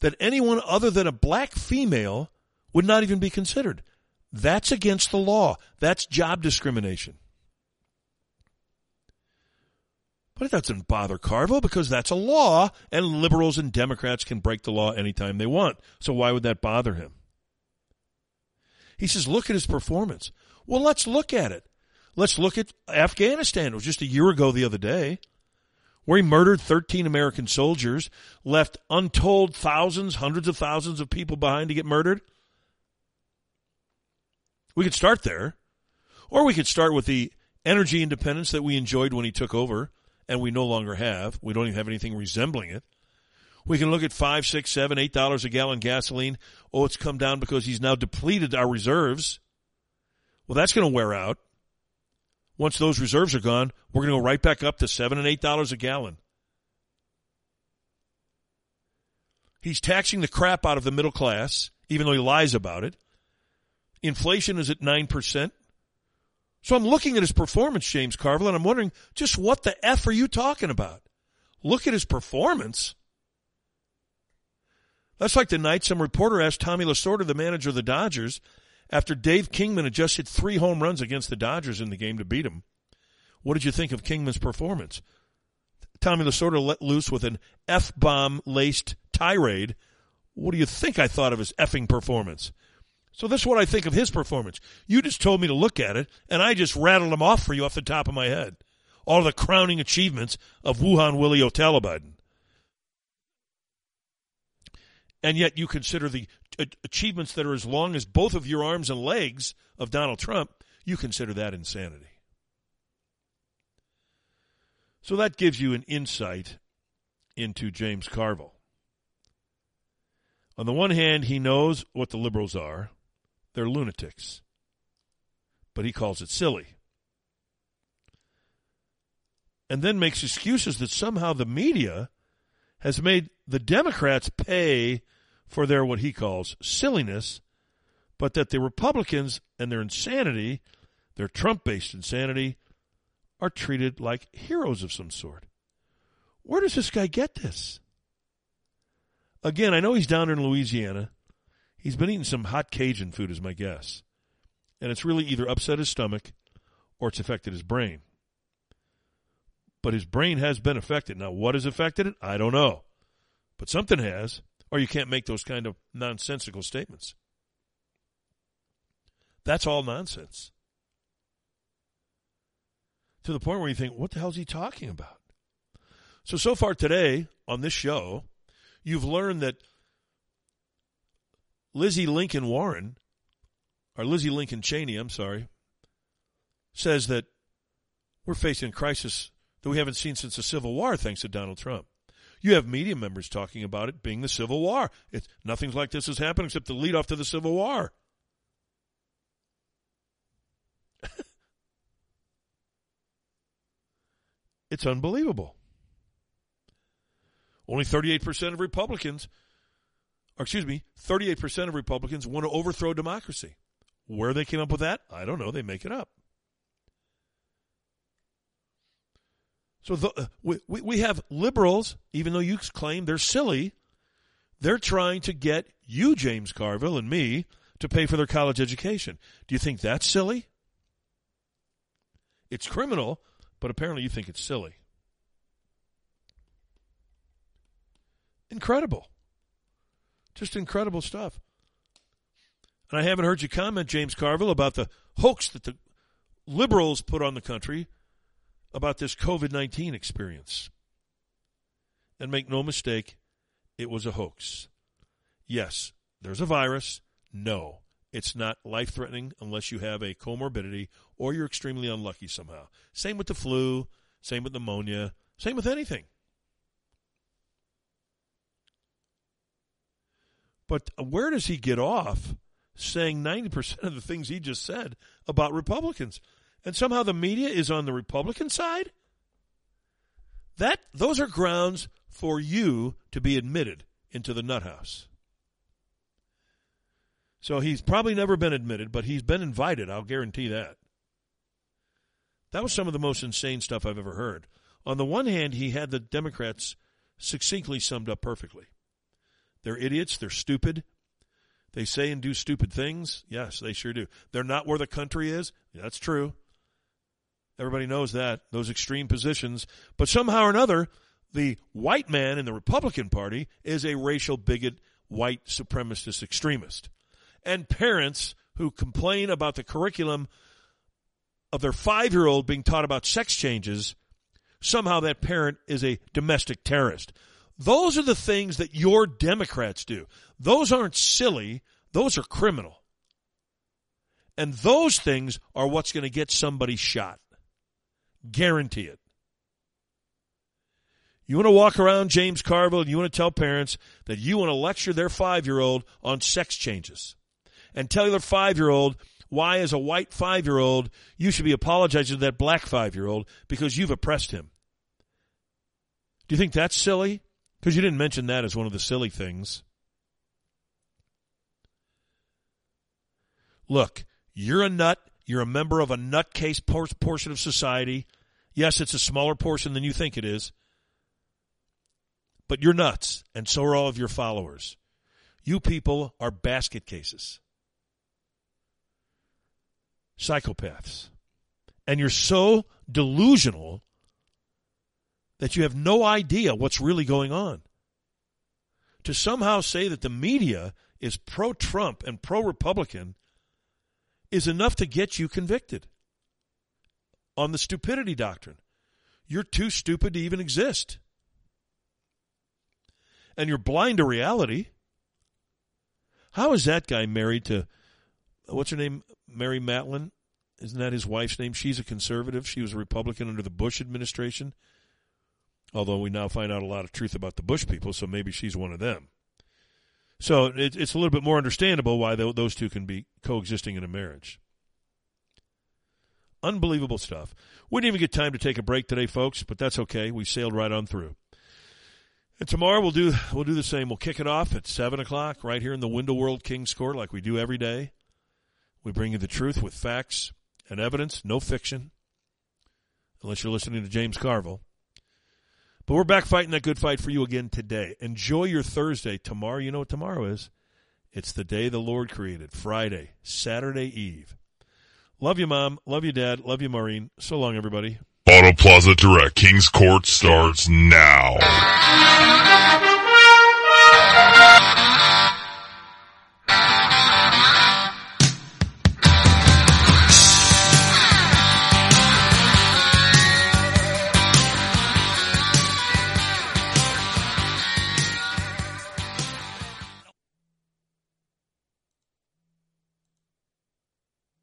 that anyone other than a black female would not even be considered. That's against the law. That's job discrimination. But it doesn't bother Carville because that's a law, and liberals and Democrats can break the law anytime they want. So why would that bother him? He says, look at his performance. Well, let's look at it. Let's look at Afghanistan. It was just a year ago the other day where he murdered 13 American soldiers, left untold thousands, hundreds of thousands of people behind to get murdered. We could start there. Or we could start with the energy independence that we enjoyed when he took over and we no longer have. We don't even have anything resembling it. We can look at five, six, seven, eight dollars a gallon gasoline. Oh, it's come down because he's now depleted our reserves. Well, that's going to wear out. Once those reserves are gone, we're going to go right back up to seven and eight dollars a gallon. He's taxing the crap out of the middle class, even though he lies about it. Inflation is at 9%. So I'm looking at his performance, James Carville, and I'm wondering just what the F are you talking about? Look at his performance. That's like the night some reporter asked Tommy Lasorda, the manager of the Dodgers, after Dave Kingman had just hit three home runs against the Dodgers in the game to beat him. What did you think of Kingman's performance? Tommy Lasorda let loose with an F bomb laced tirade. What do you think I thought of his effing performance? So this is what I think of his performance. You just told me to look at it, and I just rattled them off for you off the top of my head. All the crowning achievements of Wuhan Willie O'Tala And yet you consider the achievements that are as long as both of your arms and legs of Donald Trump, you consider that insanity. So that gives you an insight into James Carville. On the one hand, he knows what the liberals are. They're lunatics. But he calls it silly. And then makes excuses that somehow the media has made the Democrats pay for their what he calls silliness, but that the Republicans and their insanity, their Trump based insanity, are treated like heroes of some sort. Where does this guy get this? Again, I know he's down in Louisiana. He's been eating some hot Cajun food, is my guess. And it's really either upset his stomach or it's affected his brain. But his brain has been affected. Now, what has affected it? I don't know. But something has, or you can't make those kind of nonsensical statements. That's all nonsense. To the point where you think, what the hell is he talking about? So, so far today on this show, you've learned that Lizzie Lincoln Warren, or Lizzie Lincoln Cheney, I'm sorry, says that we're facing a crisis that we haven't seen since the Civil War, thanks to Donald Trump. You have media members talking about it being the Civil War. It's nothing like this has happened except the lead off to the Civil War. it's unbelievable. Only 38% of Republicans, excuse me, 38% of Republicans want to overthrow democracy. Where they came up with that, I don't know. They make it up. So the, uh, we, we have liberals, even though you claim they're silly, they're trying to get you, James Carville, and me to pay for their college education. Do you think that's silly? It's criminal, but apparently you think it's silly. Incredible. Just incredible stuff. And I haven't heard you comment, James Carville, about the hoax that the liberals put on the country about this COVID 19 experience. And make no mistake, it was a hoax. Yes, there's a virus. No, it's not life threatening unless you have a comorbidity or you're extremely unlucky somehow. Same with the flu, same with pneumonia, same with anything. But where does he get off saying 90% of the things he just said about Republicans? And somehow the media is on the Republican side? That those are grounds for you to be admitted into the nut house. So he's probably never been admitted, but he's been invited, I'll guarantee that. That was some of the most insane stuff I've ever heard. On the one hand, he had the Democrats succinctly summed up perfectly. They're idiots. They're stupid. They say and do stupid things. Yes, they sure do. They're not where the country is. That's true. Everybody knows that, those extreme positions. But somehow or another, the white man in the Republican Party is a racial bigot, white supremacist extremist. And parents who complain about the curriculum of their five year old being taught about sex changes, somehow that parent is a domestic terrorist. Those are the things that your Democrats do. Those aren't silly, those are criminal. And those things are what's going to get somebody shot. Guarantee it. You want to walk around James Carville and you want to tell parents that you want to lecture their five year old on sex changes and tell their five year old why, as a white five year old, you should be apologizing to that black five year old because you've oppressed him. Do you think that's silly? Because you didn't mention that as one of the silly things. Look, you're a nut. You're a member of a nutcase portion of society. Yes, it's a smaller portion than you think it is. But you're nuts, and so are all of your followers. You people are basket cases, psychopaths. And you're so delusional that you have no idea what's really going on. To somehow say that the media is pro Trump and pro Republican is enough to get you convicted on the stupidity doctrine. You're too stupid to even exist. And you're blind to reality. How is that guy married to, what's her name? Mary Matalin? Isn't that his wife's name? She's a conservative. She was a Republican under the Bush administration. Although we now find out a lot of truth about the Bush people, so maybe she's one of them. So it, it's a little bit more understandable why those two can be coexisting in a marriage. Unbelievable stuff. We didn't even get time to take a break today, folks, but that's okay. We sailed right on through. And tomorrow we'll do we'll do the same. We'll kick it off at seven o'clock right here in the Window World Kings Court, like we do every day. We bring you the truth with facts and evidence, no fiction, unless you're listening to James Carville. But we're back fighting that good fight for you again today. Enjoy your Thursday. Tomorrow, you know what tomorrow is. It's the day the Lord created, Friday, Saturday Eve. Love you, Mom. Love you, Dad. Love you, Maureen. So long, everybody. Auto Plaza Direct, Kings Court starts now.